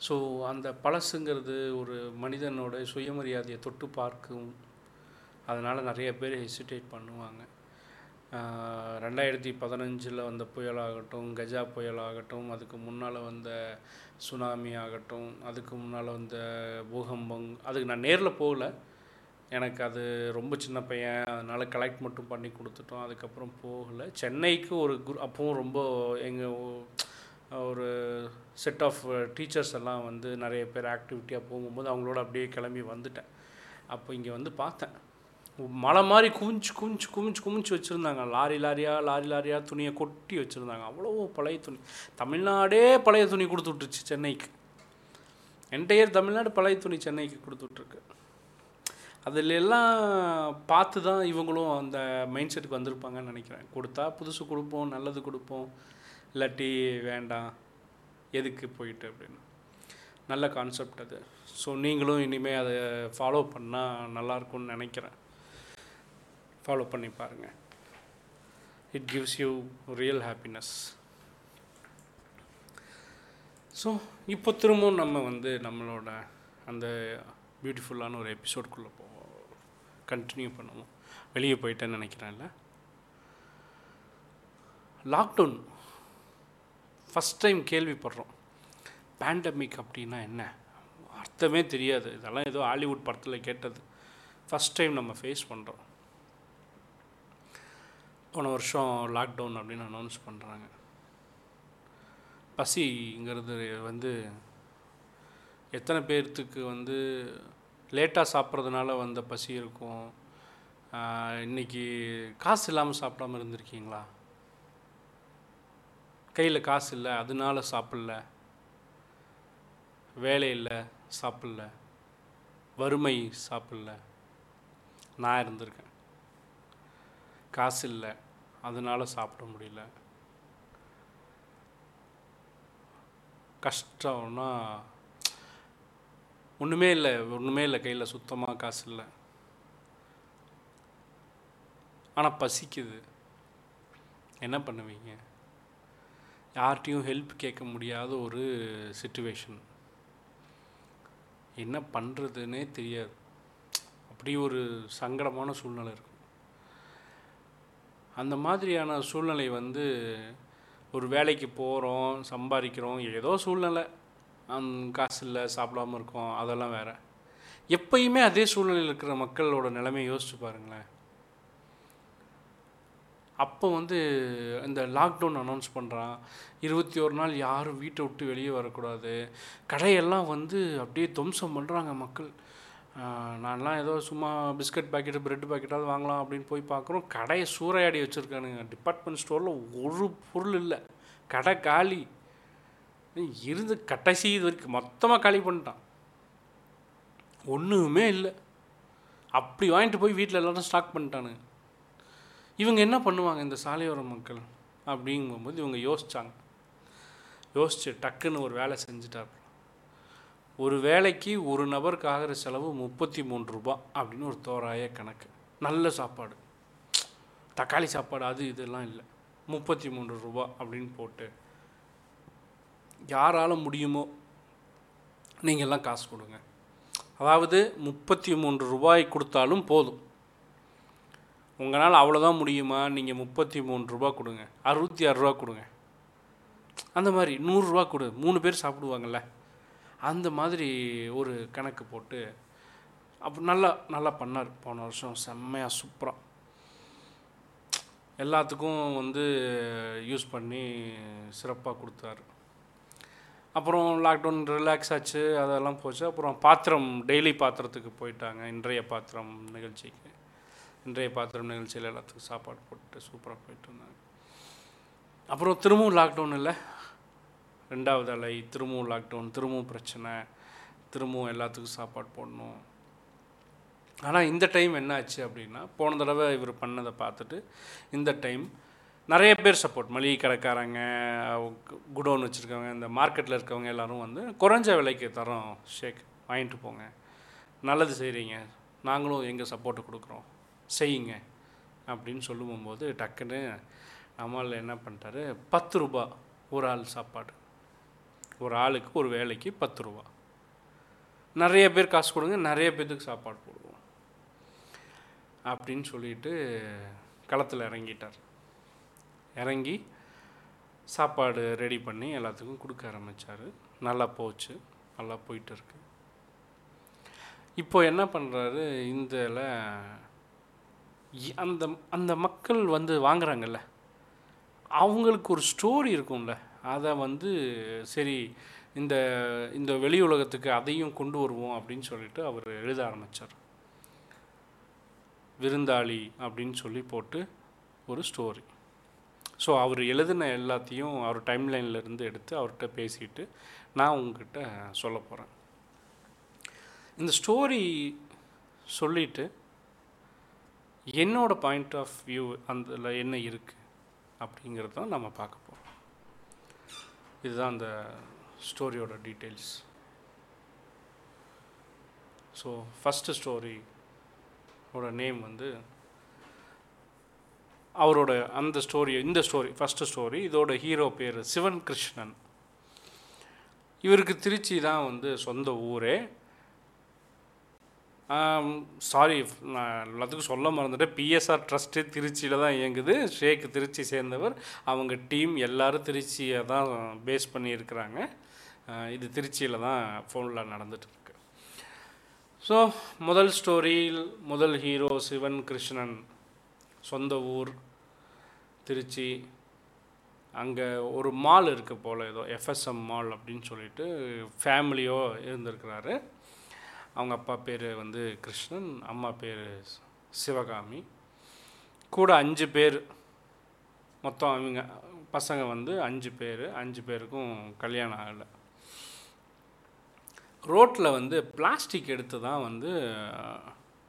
ஸோ அந்த பழசுங்கிறது ஒரு மனிதனோட சுயமரியாதையை தொட்டு பார்க்கும். அதனால் நிறைய பேர் ஹெசிடேட் பண்ணுவாங்க. ரெண்டாயிரத்தி பதினஞ்சில் வந்த புயலாகட்டும் கஜா புயலாகட்டும் அதுக்கு முன்னால் வந்த சுனாமி ஆகட்டும் அதுக்கு முன்னால் வந்த பூகம்பம் அதுக்கு நான் நேரில் போகல. எனக்கு அது ரொம்ப சின்ன பையன் அதனால் கலெக்ட் மட்டும் பண்ணி கொடுத்துட்டோம். அதுக்கப்புறம் போகலை. சென்னைக்கு ஒரு குரு அப்பவும் ரொம்ப எங்கள் ஒரு செட் ஆஃப் டீச்சர்ஸ் எல்லாம் வந்து நிறைய பேர் ஆக்டிவிட்டியாக போகும்போது அவங்களோட அப்படியே கிளம்பி வந்துட்டேன். அப்போ இங்கே வந்து பார்த்தேன். மலை மாதிரி குமிஞ்சு குமிஞ்சு குமிஞ்சு குவிஞ்சு வச்சுருந்தாங்க. லாரி லாரியாக லாரி லாரியாக துணியை கொட்டி வச்சுருந்தாங்க. அவ்வளோ பழைய துணி. தமிழ்நாடே பழைய துணி கொடுத்துட்ருச்சு சென்னைக்கு. என்டையர் தமிழ்நாடு பழைய துணி சென்னைக்கு கொடுத்துட்ருக்கு அதில் எல்லாம் பார்த்து தான் இவங்களும் அந்த மைண்ட் செட்டுக்கு வந்திருப்பாங்கன்னு நினைக்கிறேன். கொடுத்தா புதுசு கொடுப்போம் நல்லது கொடுப்போம். இல்லாட்டி வேண்டாம் எதுக்கு போயிட்டு அப்படின்னு. நல்ல கான்செப்ட் அது. ஸோ நீங்களும் இனிமேல் அதை ஃபாலோ பண்ணால் நல்லாயிருக்கும்னு நினைக்கிறேன். ஃபாலோ பண்ணி பாருங்கள் it gives you real happiness so இப்போ திரும்பவும் நம்ம வந்து நம்மளோட அந்த பியூட்டிஃபுல்லான ஒரு எபிசோட்குள்ளே போ கண்டினியூ பண்ணுவோம். வெளியே போயிட்டேன்னு நினைக்கிறேன்ல. லாக்டவுன் ஃபஸ்ட் டைம் கேள்விப்படுறோம். பேண்டமிக் அப்படின்னா என்ன? அர்த்தமே தெரியாது. இதெல்லாம் ஏதோ ஹாலிவுட் படத்தில் கேட்டது. ஃபஸ்ட் டைம் நம்ம ஃபேஸ் பண்ணுறோம் போன வருஷம் லாக்டவுன் அப்படின்னு அனௌன்ஸ் பண்ணுறாங்க பசிங்கிறது வந்து எத்தனை பேர்த்துக்கு வந்து லேட்டாக சாப்பிட்றதுனால வந்த பசி இருக்கும்? இன்றைக்கி இன்னைக்கு காசு இல்லாமல் சாப்பிடாம இருந்திருக்கீங்களா? கையில் காசு இல்லை அதனால சாப்பிடல. வேலை இல்லை சாப்பிடல. வறுமை சாப்பிடல. நான் இருந்திருக்கேன். காசு இல்லை. அதனால் சாப்பிட முடியல. கஷ்டம்னா ஒன்றுமே இல்லை ஒன்றுமே இல்லை கையில் சுத்தமாக காசு இல்லை. ஆனால் பசிக்குது. என்ன பண்ணுவீங்க? யார்கிட்டையும் ஹெல்ப் கேட்க முடியாத ஒரு சுச்சுவேஷன் என்ன பண்ணுறதுன்னே தெரியாது. அப்படி ஒரு சங்கடமான சூழ்நிலை இருக்கும். அந்த மாதிரியான சூழ்நிலை வந்து ஒரு வேலைக்கு போகிறோம் சம்பாதிக்கிறோம் ஏதோ சூழ்நிலை. அந் காசு இல்லை சாப்பிடாம இருக்கோம் அதெல்லாம் வேறு. எப்பயுமே அதே சூழ்நிலையில் இருக்கிற மக்களோட நிலைமையை யோசிச்சு பாருங்களேன். அப்போ வந்து இந்த லாக்டவுன் அனௌன்ஸ் பண்ணுறான் இருபத்தி ஒரு நாள் யாரும் வீட்டை விட்டு வெளியே வரக்கூடாது. கடையெல்லாம் வந்து அப்படியே துவம்சம் பண்ணுறாங்க மக்கள். நான்லாம் ஏதோ சும்மா பிஸ்கட் பாக்கெட்டு ப்ரெட் பாக்கெட்டாவது வாங்கலாம் அப்படின்னு போய் பார்க்குறோம். கடையை சூறையாடி வச்சுருக்கானுங்க. டிபார்ட்மெண்ட் ஸ்டோரில் ஒரு பொருள் இல்லை. கடை காலி. இருந்து கடைசி இது வரைக்கும் மொத்தமாக காலி பண்ணிட்டான். ஒன்றுமே இல்லை. அப்படி வாங்கிட்டு போய் வீட்டில் எல்லாரும் ஸ்டாக் பண்ணிட்டானுங்க. இவங்க என்ன பண்ணுவாங்க இந்த சாலையோர மக்கள்? அப்படிங்கும்போது இவங்க யோசித்தாங்க யோசிச்சு டக்குன்னு ஒரு வேலை செஞ்சுட்டார் ஒரு வேலைக்கு ஒரு நபருக்கு ஆகிற செலவு முப்பத்தி மூணு ரூபா அப்படின்னு ஒரு தோராய கணக்கு. நல்ல சாப்பாடு. தக்காளி சாப்பாடு அது இதெல்லாம் இல்லை. முப்பத்தி மூன்று ரூபா அப்படின்னு போட்டு யாரால முடியுமோ நீங்கள்லாம் காசு கொடுங்க. அதாவது முப்பத்தி மூன்று ரூபாய் கொடுத்தாலும் போதும். உங்களால் அவ்வளோதான் முடியுமா? நீங்கள் முப்பத்தி மூணு ரூபா கொடுங்க. அறுபத்தி ஆறு ரூபா கொடுங்க. அந்த மாதிரி நூறுரூவா கொடு. மூணு பேர் சாப்பிடுவாங்கல்ல. அந்த மாதிரி ஒரு கணக்கு போட்டு அப்போ நல்லா நல்லா பண்ணார். போன வருஷம் செம்மையாக சூப்பராக எல்லாத்துக்கும் வந்து யூஸ் பண்ணி சிறப்பாக கொடுத்தாரு. அப்புறம் லாக்டவுன் ரிலாக்ஸ் ஆச்சு அதெல்லாம் போச்சு. அப்புறம் பாத்திரம் டெய்லி பாத்திரத்துக்கு போயிட்டாங்க. இன்றைய பாத்திரம் நிகழ்ச்சிக்கு. இன்றைய பாத்திரம் நிகழ்ச்சியில் எல்லாத்துக்கும் சாப்பாடு போட்டு சூப்பராக போயிட்டு இருந்தாங்க. அப்புறம் திரும்பவும் லாக்டவுன் இல்லை. ரெண்டாவது அலை திரும்பவும் லாக்டவுன் திரும்பவும் பிரச்சனை திரும்பவும் எல்லாத்துக்கும் சாப்பாடு போடணும். ஆனால் இந்த டைம் என்ன ஆச்சு அப்படின்னா போன தடவை இவர் பண்ணதை பார்த்துட்டு இந்த டைம் நிறைய பேர் சப்போர்ட் மளிகை கடைக்காரங்க குடோன் வச்சுருக்கவங்க இந்த மார்க்கெட்டில் இருக்கவங்க எல்லோரும் வந்து குறைஞ்ச விலைக்கு தரோம் ஷேக் வாங்கிட்டு போங்க. நல்லது செய்கிறீங்க நாங்களும் எங்கள் சப்போர்ட்டு கொடுக்குறோம். செய்யுங்க. அப்படின்னு சொல்லும்போது டக்குன்னு நம்மால் என்ன பண்ணிட்டாரு பத்து ரூபா ஒரு ஆள் சாப்பாடு. ஒரு ஆளுக்கு ஒரு வேலைக்கு பத்து ரூபா. நிறைய பேர் காசு கொடுங்க நிறைய பேர்த்துக்கு சாப்பாடு போடுவோம். அப்படின்னு சொல்லிட்டு களத்தில் இறங்கிட்டார். இறங்கி சாப்பாடு ரெடி பண்ணி எல்லாத்துக்கும் கொடுக்க ஆரம்பித்தார் நல்லா போச்சு நல்லா போயிட்டு இருக்கு. இப்போ என்ன பண்ணுறாரு இதில் அந்த அந்த மக்கள் வந்து வாங்குறாங்கல்ல அவங்களுக்கு ஒரு ஸ்டோரி இருக்கும்ல. அதை வந்து சரி இந்த இந்த வெளி உலகத்துக்கு அதையும் கொண்டு வருவோம் அப்படின்னு சொல்லிட்டு அவர் எழுத ஆரம்பித்தார் விருந்தாளி அப்படின்னு சொல்லி போட்டு ஒரு ஸ்டோரி ஸோ அவர் எழுதின எல்லாத்தையும் அவர் டைம்லைனில் இருந்து எடுத்து அவர்கிட்ட பேசிட்டு நான் உங்ககிட்ட சொல்ல போகிறேன் இந்த ஸ்டோரி சொல்லிட்டு என்னோடய பாயிண்ட் ஆஃப் வியூ அந்த என்ன இருக்குது அப்படிங்கிறத நம்ம பார்க்க போகிறோம் இதுதான் அந்த ஸ்டோரியோட டீட்டெயில்ஸ் ஸோ ஃபஸ்ட்டு ஸ்டோரி ஓட நேம் வந்து அவரோட அந்த ஸ்டோரி இந்த ஸ்டோரி ஃபஸ்ட்டு ஸ்டோரி இதோட ஹீரோ பேர் சிவன் கிருஷ்ணன். இவருக்கு திருச்சி தான் வந்து சொந்த ஊரே. சாரி நான் எல்லாத்துக்கும் சொல்ல மறந்துட்டேன். பிஎஸ்ஆர் ட்ரஸ்ட்டு திருச்சியில் தான் இயங்குது. ஷேக் திருச்சி சேர்ந்தவர். அவங்க டீம் எல்லாரும் திருச்சியை தான் பேஸ் பண்ணியிருக்கிறாங்க. இது திருச்சியில் தான் ஃபோனில் நடந்துகிட்ருக்கு ஸோ முதல் ஸ்டோரியில் முதல் ஹீரோ சிவன் கிருஷ்ணன் சொந்த ஊர் திருச்சி. அங்கே ஒரு மால் இருக்குது போல் ஏதோ எஃப்எஸ்எம் மால் அப்படின்னு சொல்லிட்டு ஃபேமிலியோ இருந்திருக்கிறாரு. அவங்க அப்பா பேர் வந்து கிருஷ்ணன் அம்மா பேர் சிவகாமி. கூட அஞ்சு பேர் மொத்தம் அவங்க பசங்க வந்து அஞ்சு பேர் அஞ்சு பேருக்கும் கல்யாணம் ஆகலை. ரோட்டில் வந்து பிளாஸ்டிக் எடுத்து தான் வந்து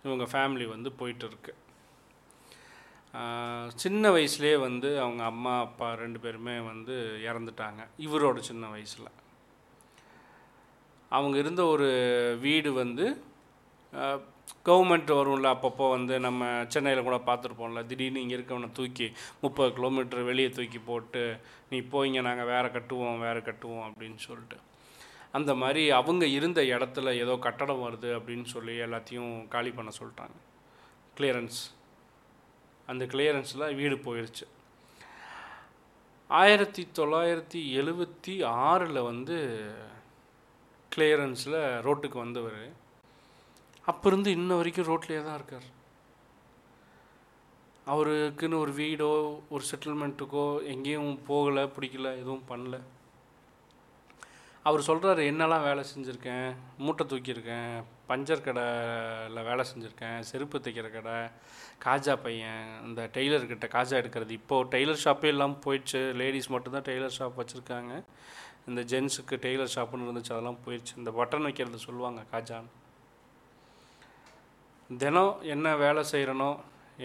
இவங்க ஃபேமிலி வந்து போயிட்டுருக்கு. சின்ன வயசுலேயே வந்து அவங்க அம்மா அப்பா ரெண்டு பேருமே வந்து இறந்துட்டாங்க இவரோட சின்ன வயசில். அவங்க இருந்த ஒரு வீடு வந்து கவர்மெண்ட் வரும்ல அப்பப்போ வந்து நம்ம சென்னையில் கூட பார்த்துருப்போம்ல திடீர்னு இங்கே இருக்கவனை தூக்கி முப்பது கிலோமீட்டர் வெளியே தூக்கி போட்டு நீ போய்ங்க நாங்கள் வேறு கட்டுவோம் வேறு கட்டுவோம் அப்படின்னு சொல்லிட்டு. அந்த மாதிரி அவங்க இருந்த இடத்துல ஏதோ கட்டடம் வருது அப்படின்னு சொல்லி எல்லாத்தையும் காலி பண்ண சொல்லிட்டாங்க. கிளியரன்ஸ் அந்த கிளியரன்ஸில் வீடு போயிடுச்சு ஆயிரத்தி தொள்ளாயிரத்தி எழுபத்தி ஆறில் வந்து கிளியரன்ஸில் ரோட்டுக்கு வந்தவர். அப்போ இருந்து இன்ன வரைக்கும் ரோட்லேயே தான் இருக்கார். அவருக்குன்னு ஒரு வீடோ ஒரு செட்டில்மெண்ட்டுக்கோ எங்கேயும் போகலை பிடிக்கல எதுவும் பண்ணல. அவர் சொல்கிறாரு என்னெல்லாம் வேலை செஞ்சுருக்கேன்? மூட்டை தூக்கியிருக்கேன் பஞ்சர் கடையில் வேலை செஞ்சுருக்கேன் செருப்பு தைக்கிற கடை காஜா பையன் இந்த டெய்லர்கிட்ட காஜா எடுக்கிறது. இப்போது டெய்லர் ஷாப்பே இல்லாமல் போயிடுச்சு. லேடிஸ் மட்டும்தான் டெய்லர் ஷாப் வச்சுருக்காங்க. இந்த ஜென்ஸுக்கு டெய்லர் ஷாப்புன்னு இருந்துச்சு அதெல்லாம் போயிடுச்சு இந்த பட்டன் வைக்கிறது சொல்லுவாங்க காஜான். தினம் என்ன வேலை செய்கிறனோ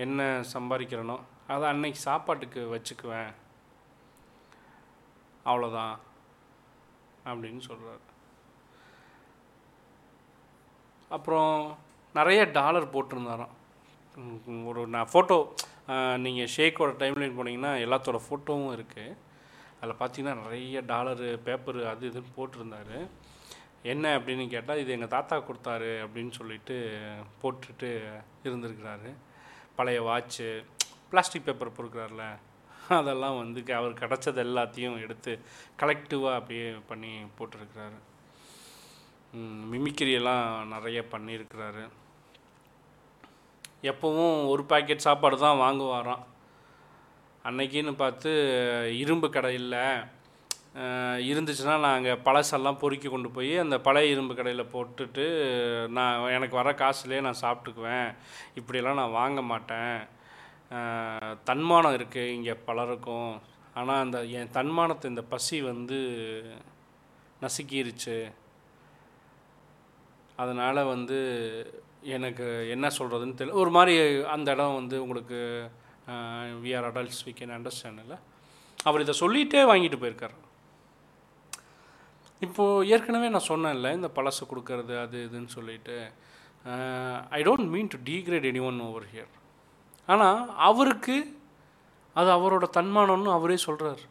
என்ன சம்பாதிக்கிறனோ அதை அன்னைக்கு சாப்பாட்டுக்கு வச்சுக்குவேன். அவ்வளோதான் அப்படின்னு சொல்கிறார் அப்புறம் நிறைய டாலர் போட்டிருந்தாராம். ஒரு நான் ஃபோட்டோ நீங்கள் ஷேக்கோட டைம்லைன் போனீங்கன்னா எல்லாத்தோட ஃபோட்டோவும் இருக்குது அதில் பார்த்தீங்கன்னா நிறைய டாலரு பேப்பரு அது இதுன்னு போட்டிருந்தாரு. என்ன அப்படின்னு கேட்டால் இது எங்கள் தாத்தா கொடுத்தாரு அப்படின்னு சொல்லிட்டு போட்டுட்டு இருந்திருக்கிறாரு. பழைய வாட்ச்சு பிளாஸ்டிக் பேப்பர் பொறுக்கிறார்ல. அதெல்லாம் வந்து அவர் கிடச்சது எல்லாத்தையும் எடுத்து கலெக்டிவாக அப்படியே பண்ணி போட்டிருக்கிறாரு. மிமிக்கிரியெல்லாம் எல்லாம் நிறைய பண்ணியிருக்கிறாரு. எப்போவும் ஒரு பாக்கெட் சாப்பாடு தான் வாங்குவாராம். அன்னைக்குன்னு பார்த்து இரும்பு கடை இல்லை இருந்துச்சுன்னா நாங்கள் பழசெல்லாம் பொறுக்கி கொண்டு போய் அந்த பழைய இரும்பு கடையில் போட்டுட்டு நான் எனக்கு வர காசுலேயே நான் சாப்பிட்டுக்குவேன். இப்படியெல்லாம் நான் வாங்க மாட்டேன். தன்மானம் இருக்குது இங்கே பலருக்கும். ஆனால் அந்த என் தன்மானத்தை இந்த பசி வந்து நசுக்கிருச்சு. அதனால் வந்து எனக்கு என்ன சொல்கிறதுன்னு தெரியல ஒரு மாதிரி அந்த இடம் வந்து உங்களுக்கு we are adults we can understand அவர் இதை சொல்லிகிட்டே வாங்கிட்டு போயிருக்கார். இப்போது ஏற்கனவே நான் சொன்னேன்ல இந்த பழசு கொடுக்கறது அது இதுன்னு சொல்லிட்டு. I don't mean to degrade anyone over here ஆனால் அவருக்கு அது அவரோட தன்மானம்னு அவரே சொல்கிறார்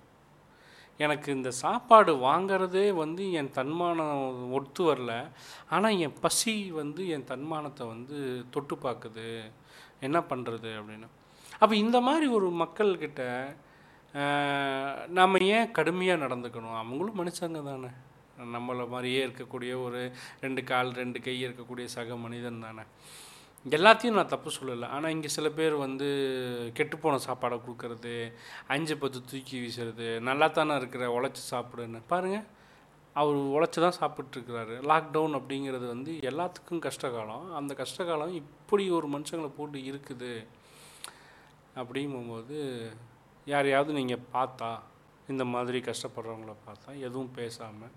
எனக்கு இந்த சாப்பாடு வாங்கிறதே வந்து என் தன்மானம் ஒத்து வரல. ஆனால் என் பசி வந்து என் தன்மானத்தை வந்து தொட்டு பார்க்குது. என்ன பண்ணுறது அப்படின்னு. அப்போ இந்த மாதிரி ஒரு மக்கள்கிட்ட நம்ம ஏன் கடுமையாக நடந்துக்கணும்? அவங்களும் மனுஷங்க தானே. நம்மளை மாதிரியே இருக்கக்கூடிய ஒரு ரெண்டு கால் ரெண்டு கை இருக்கக்கூடிய சக மனிதன் தானே. எல்லாத்தையும் நான் தப்பு சொல்லலை. ஆனால் இங்கே சில பேர் வந்து கெட்டுப்போன சாப்பாடை கொடுக்கறது அஞ்சு பத்து தூக்கி வீசுறது நல்லா தானே இருக்கிற உழைச்சி சாப்பிடுன்னு. பாருங்கள் அவர் உழைச்சி தான் சாப்பிட்ருக்கிறாரு லாக்டவுன் அப்படிங்கிறது வந்து எல்லாத்துக்கும் கஷ்டகாலம். அந்த கஷ்டகாலம் இப்படி ஒரு மனுஷங்களை போட்டு இருக்குது. அப்படிங்கும்போது யாரையாவது நீங்கள் பார்த்தா இந்த மாதிரி கஷ்டப்படுறவங்கள பார்த்தா எதுவும் பேசாமல்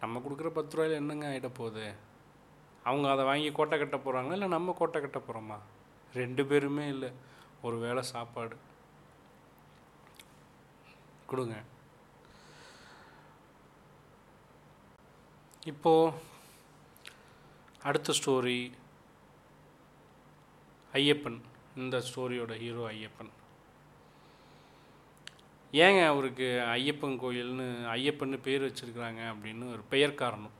நம்ம கொடுக்குற பத்து ரூபாயில என்னங்க ஆகிட போகுது? அவங்க அதை வாங்கி கோட்டை கட்ட போகிறாங்களா இல்லை நம்ம கோட்டை கட்ட போகிறோமா ரெண்டு பேருமே இல்லை. ஒரு வேளை சாப்பாடு. கொடுங்க. இப்போது அடுத்த ஸ்டோரி ஐயப்பன். இந்த ஸ்டோரியோட ஹீரோ ஐயப்பன். ஏங்க அவருக்கு ஐயப்பன் கோயில்னு ஐயப்பன்னு பேர் வச்சுருக்குறாங்க அப்படின்னு ஒரு பெயர் காரணம்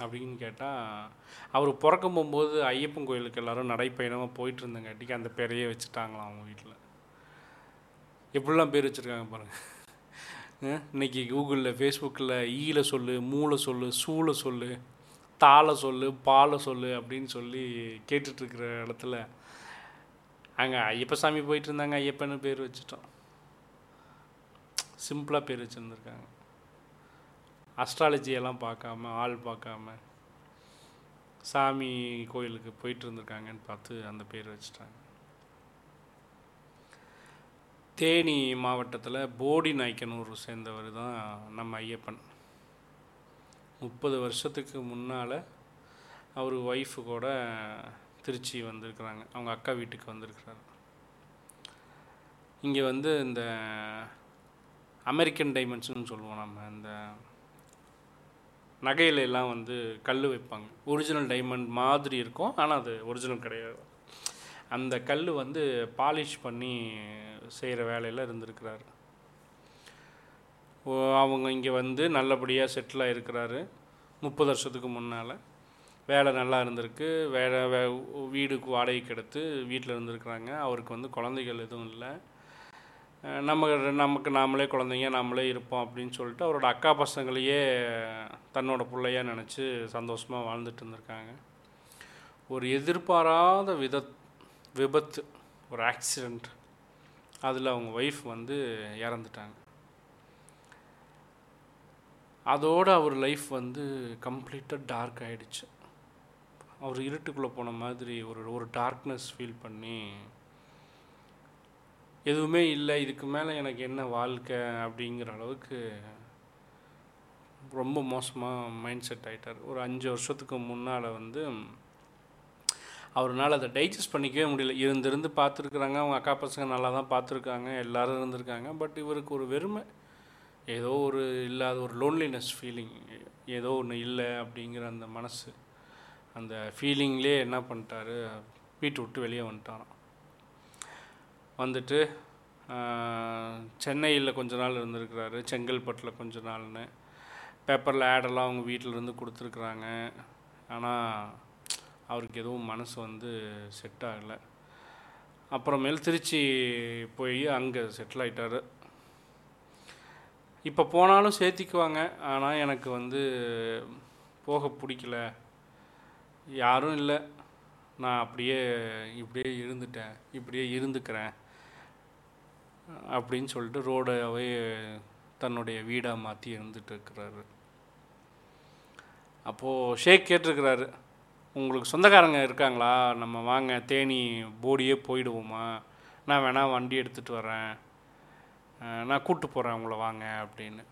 அப்படின்னு கேட்டால் அவர் பிறக்கும் போகும்போது ஐயப்பன் கோயிலுக்கு எல்லாரும் நடைப்பயணமாக போயிட்டு இருந்தங்காட்டிக்கு அந்த பேரையே வச்சுட்டாங்களாம் அவங்க வீட்டில் எப்படிலாம் பேர் வச்சுருக்காங்க பாருங்கள் இன்றைக்கி இன்னைக்கு கூகுளில் ஃபேஸ்புக்கில் ஈல சொல்லு மூளை சொல்லு சூளை சொல்லு தாளை சொல்லு பாலை சொல்லு அப்படின்னு சொல்லி கேட்டுட்ருக்கிற இடத்துல அங்கே ஐயப்ப சாமி போயிட்டு இருந்தாங்க ஐயப்பன்னு பேர் வச்சுட்டோம். சிம்பிளாக பேர் வச்சுருந்துருக்காங்க. அஸ்ட்ராலஜியெல்லாம் பார்க்காம ஆள் பார்க்காம சாமி கோயிலுக்கு போயிட்டு இருந்திருக்காங்கன்னு பார்த்து அந்த பேர் வச்சுட்டாங்க. தேனி மாவட்டத்தில் போடி நாய்க்கனூர் சேர்ந்தவர் தான் நம்ம ஐயப்பன். முப்பது வருஷத்துக்கு முன்னால் அவர் ஒய்ஃபு கூட திருச்சி வந்திருக்கிறாங்க. அவங்க அக்கா வீட்டுக்கு வந்திருக்கிறாரு. இங்கே வந்து இந்த அமெரிக்கன் டைமண்ட்ஸ்னு சொல்லுவோம் நம்ம. இந்த நகையில எல்லாம் வந்து கல் வைப்பாங்க. ஒரிஜினல் டைமண்ட் மாதிரி இருக்கும். ஆனால் அது ஒரிஜினல் கிடையாது. அந்த கல் வந்து பாலிஷ் பண்ணி செய்கிற வேலையில் இருந்திருக்கிறாரு. ஓ, அவங்க இங்கே வந்து நல்லபடியாக செட்டில் ஆகிருக்கிறாரு முப்பது வருஷத்துக்கு முன்னால். வேலை நல்லா இருந்திருக்கு. வேலை வே வீடுக்கு வாடகைக்கு எடுத்து வீட்டில் இருந்திருக்கிறாங்க. அவருக்கு வந்து குழந்தைகள் எதுவும் இல்லை. நம்ம நமக்கு நாமளே குழந்தைங்க நாமளே இருப்போம் அப்படின்னு சொல்லிட்டு அவரோட அக்கா பசங்களையே தன்னோட பிள்ளையாக நினச்சி சந்தோஷமாக வாழ்ந்துட்டு இருந்திருக்காங்க. ஒரு எதிர்பாராத வித விபத்து ஒரு ஆக்சிடெண்ட் அதில் அவங்க ஒய்ஃப் வந்து இறந்துட்டாங்க. அதோடு அவர் லைஃப் வந்து கம்ப்ளீட்டாக டார்க் ஆகிடுச்சு அவர் இருட்டுக்குள்ளே போன மாதிரி ஒரு ஒரு டார்க்னஸ் ஃபீல் பண்ணி எதுவுமே இல்லை இதுக்கு மேலே எனக்கு என்ன வாழ்க்கை? அப்படிங்கிற அளவுக்கு ரொம்ப மோசமாக மைண்ட் செட் ஆகிட்டார் ஒரு அஞ்சு வருஷத்துக்கு முன்னால் வந்து அவரால் அதை டைஜஸ்ட் பண்ணிக்கவே முடியல. இருந்திருந்து பார்த்துருக்குறாங்க. அவங்க அக்கா பசங்க நல்லா தான் பார்த்துருக்காங்க. எல்லோரும் இருந்திருக்காங்க. பட் இவருக்கு ஒரு வெறுமை ஏதோ ஒரு இல்லாத ஒரு லோன்லினஸ் ஃபீலிங் ஏதோ ஒன்று இல்லை அப்படிங்கிற அந்த மனசு. அந்த ஃபீலிங்லேயே என்ன பண்ணிட்டாரு? வீட்டை விட்டு வெளியே வந்துட்டாராம். வந்துட்டு சென்னையில் கொஞ்ச நாள் இருந்திருக்கிறாரு. செங்கல்பட்டில் கொஞ்ச நாள்னு. பேப்பரில் ஆடெல்லாம் அவங்க வீட்டில் இருந்து கொடுத்துருக்குறாங்க. ஆனால் அவருக்கு எதுவும் மனசு வந்து செட் ஆகலை. அப்புறமேல் திருச்சி போய் அங்கே செட்டில் ஆயிட்டாரு. இப்போ போனாலும் சேர்த்திக்குவாங்க. ஆனால் எனக்கு வந்து போக பிடிக்கல. யாரும் இல்லை. நான் அப்படியே இப்படியே இருந்துட்டேன். இப்படியே இருந்துக்கிறேன். அப்படின்னு சொல்லிட்டு ரோடவே தன்னுடைய வீடாக மாற்றி இருந்துட்டு இருக்கிறாரு அப்போது ஷேக் கேட்டிருக்கிறாரு உங்களுக்கு சொந்தக்காரங்க இருக்காங்களா? நம்ம வாங்க தேனி போடியே போயிடுவோமா? நான் வேணால் வண்டி எடுத்துகிட்டு வரேன். நான் கூட்டு போகிறேன் உங்களை வாங்க அப்படின்னு.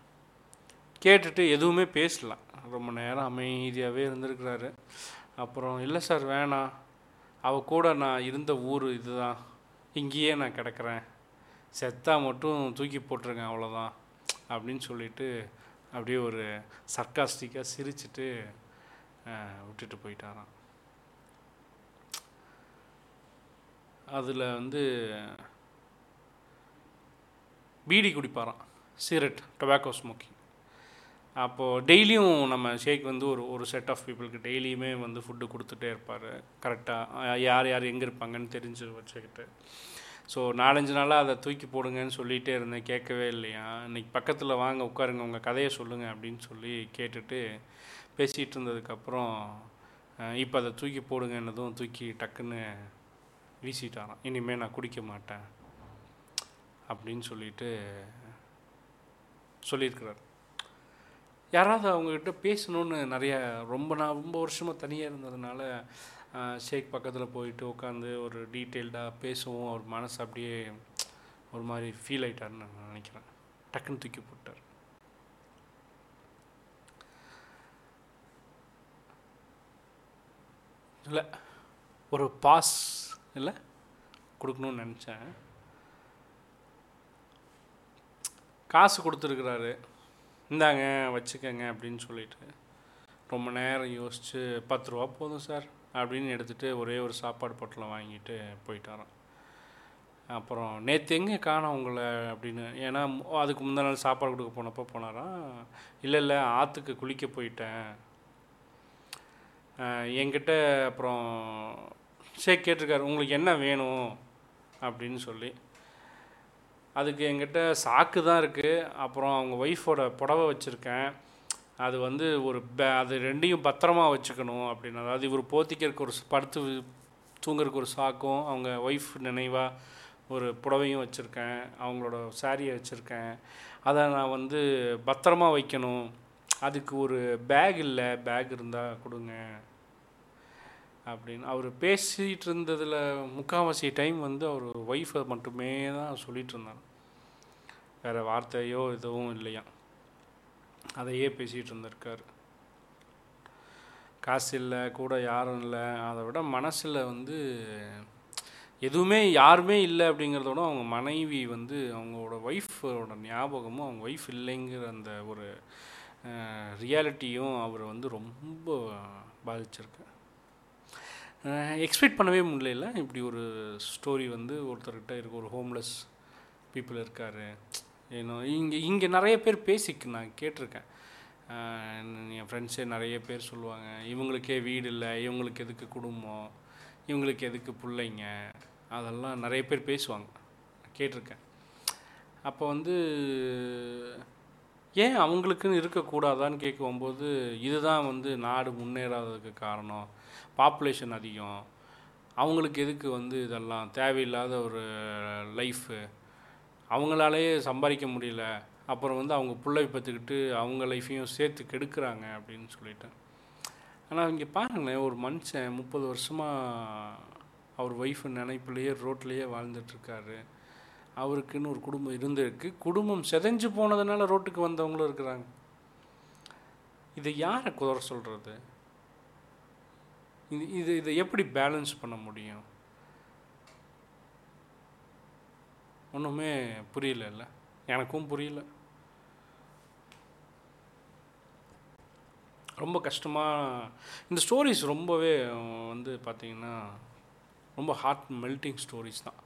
கேட்டுட்டு எதுவுமே பேசலாம் ரொம்ப நேரம் அமைதியாகவே இருந்திருக்கிறாரு. அப்புறம் இல்லை சார் வேணாம். அவள் கூட நான் இருந்த ஊர் இதுதான். இங்கேயே நான் கிடக்கிறேன். செத்தா மட்டும் தூக்கி போட்டிருக்கேன் அவ்வளோதான் அப்படின்னு சொல்லிட்டு அப்படியே ஒரு சர்க்காஸ்டிக்காக சிரிச்சுட்டு விட்டுட்டு போயிட்டாராம். அதில் வந்து பீடி குடிப்பாராம். Cigarette tobacco smoking. அப்போது டெய்லியும் நம்ம ஷேக் வந்து ஒரு ஒரு செட் ஆஃப் பீப்புளுக்கு டெய்லியுமே வந்து ஃபுட்டு கொடுத்துட்டே இருப்பார். கரெக்டாக யார் யார் எங்கே இருப்பாங்கன்னு தெரிஞ்சு வச்சுக்கிட்டு. ஸோ நாலஞ்சு நாளாக அதை தூக்கி போடுங்கன்னு சொல்லிகிட்டே இருந்தேன். கேட்கவே இல்லையா? இன்றைக்கி பக்கத்தில் வாங்க உட்காருங்க உங்கள் கதையை சொல்லுங்கள் அப்படின்னு சொல்லி கேட்டுட்டு பேசிகிட்டு இருந்ததுக்கப்புறம் இப்போ அதை தூக்கி போடுங்கன்னதும் தூக்கி டக்குன்னு வீசிட்டாராம். இனிமேல் நான் குடிக்க மாட்டேன் அப்படின்னு சொல்லிட்டு சொல்லியிருக்கிறார். யாராவது அவங்கக்கிட்ட பேசணுன்னு நிறைய ரொம்ப நான் ரொம்ப வருஷமாக தனியாக இருந்ததுனால ஷேக் பக்கத்தில் போயிட்டு உட்காந்து ஒரு டீட்டெயில்டாக பேசுவோம். அவர் மனசு அப்படியே ஒரு மாதிரி ஃபீல் ஆகிட்டார்னு நான் நினைக்கிறேன். டக்குன்னு தூக்கி போட்டார். இல்லை ஒரு பாஸ் இல்லை கொடுக்கணும்னு நினச்சேன். காசு கொடுத்துருக்குறாரு. இந்தாங்க வச்சுக்கங்க அப்படின்னு சொல்லிட்டு ரொம்ப நேரம் யோசித்து பத்து ரூபா போதும் சார் அப்படின்னு எடுத்துகிட்டு ஒரே ஒரு சாப்பாடு பொட்டில் வாங்கிட்டு போயிட்டாராம். அப்புறம் நேற்று எங்கே காணோம் உங்களை? அப்படின்னு. ஏன்னா மு- அதுக்கு முந்தின நாள் சாப்பாடு கொடுக்க போனப்போ போனாராம் இல்லை இல்லை ஆற்றுக்கு குளிக்க போயிட்டேன். என்கிட்ட அப்புறம் சரி கேட்டிருக்காரு உங்களுக்கு என்ன வேணும்? அப்படின்னு சொல்லி அதுக்கு எங்கிட்ட சாக்கு தான் இருக்குது அப்புறம் அவங்க ஒய்ஃபோட புடவை வச்சுருக்கேன். அது வந்து ஒரு பே அது ரெண்டையும் பத்திரமா வச்சுக்கணும் அப்படின்னு. அதாவது இவர் போத்திக்கிறதுக்கு ஒரு படுத்து தூங்குறதுக்கு ஒரு சாக்கும் அவங்க ஒய்ஃப் நினைவாக ஒரு புடவையும் வச்சுருக்கேன். அவங்களோட சாரியை வச்சுருக்கேன். அதை நான் வந்து பத்திரமா வைக்கணும். அதுக்கு ஒரு பேக் இல்லை. பேக் இருந்தால் கொடுங்க. அப்படின்னு. அவர் பேசிகிட்டு இருந்ததில் முக்கால்வாசி டைம் வந்து அவர் ஒய்ஃபை மட்டுமே தான் சொல்லிகிட்டு இருந்தார் வேறு வார்த்தையோ எதுவும் இல்லையா அதையே பேசிகிட்டு இருந்திருக்கார் காசு இல்லை கூட யாரும் இல்லை. அதை விட மனசில் வந்து எதுவுமே யாருமே இல்லை அப்படிங்கிறத விட அவங்க மனைவி வந்து அவங்களோட ஒய்ஃபோட ஞாபகமும் அவங்க ஒய்ஃப் இல்லைங்கிற அந்த ஒரு ரியாலிட்டியும் அவரை வந்து ரொம்ப பாதிச்சிருக்கு. எக்ஸ்பெக்ட் பண்ணவே முடியல இப்படி ஒரு ஸ்டோரி வந்து ஒருத்தர்கிட்ட இருக்க ஒரு ஹோம்லெஸ் பீப்புள் இருக்கார். ஏன்னோ இங்கே இங்கே நிறைய பேர் பேசிக்கு நான் கேட்டிருக்கேன். என் ஃப்ரெண்ட்ஸே நிறைய பேர் சொல்லுவாங்க இவங்களுக்கே வீடு இல்லை இவங்களுக்கு எதுக்கு குடும்பம்? இவங்களுக்கு எதுக்கு பிள்ளைங்க? அதெல்லாம் நிறைய பேர் பேசுவாங்க. கேட்டிருக்கேன். அப்போ வந்து ஏன் அவங்களுக்குன்னு இருக்கக்கூடாதான்னு கேட்கும்போது இதுதான் வந்து நாடு முன்னேறாததுக்கு காரணம். பாப்புலேஷன் அதிகம். அவங்களுக்கு எதுக்கு வந்து இதெல்லாம்? தேவையில்லாத ஒரு லைஃபு அவங்களாலேயே சம்பாதிக்க முடியல. அப்புறம் வந்து அவங்க பிள்ளை பார்த்துக்கிட்டு அவங்க லைஃப்பையும் சேர்த்து கெடுக்கிறாங்க அப்படின்னு சொல்லிட்டேன். ஆனால் இங்கே பாருங்களேன் ஒரு மனுஷன் முப்பது வருஷமாக அவர் ஒய்ஃபு நினைப்புலையே ரோட்லேயே வாழ்ந்துட்டுருக்காரு. அவருக்குன்னு ஒரு குடும்பம் இருந்திருக்கு. குடும்பம் செதஞ்சு போனதுனால ரோட்டுக்கு வந்தவங்களும் இருக்கிறாங்க. இதை யாரை குறை சொல்கிறது இது இது இதை எப்படி பேலன்ஸ் பண்ண முடியும்? ஒன்றுமே புரியல எனக்கும் புரியல. ரொம்ப கஷ்டமாக இந்த ஸ்டோரிஸ் ரொம்பவே வந்து பார்த்திங்கன்னா ரொம்ப ஹார்ட் மெல்ட்டிங் ஸ்டோரிஸ் தான்.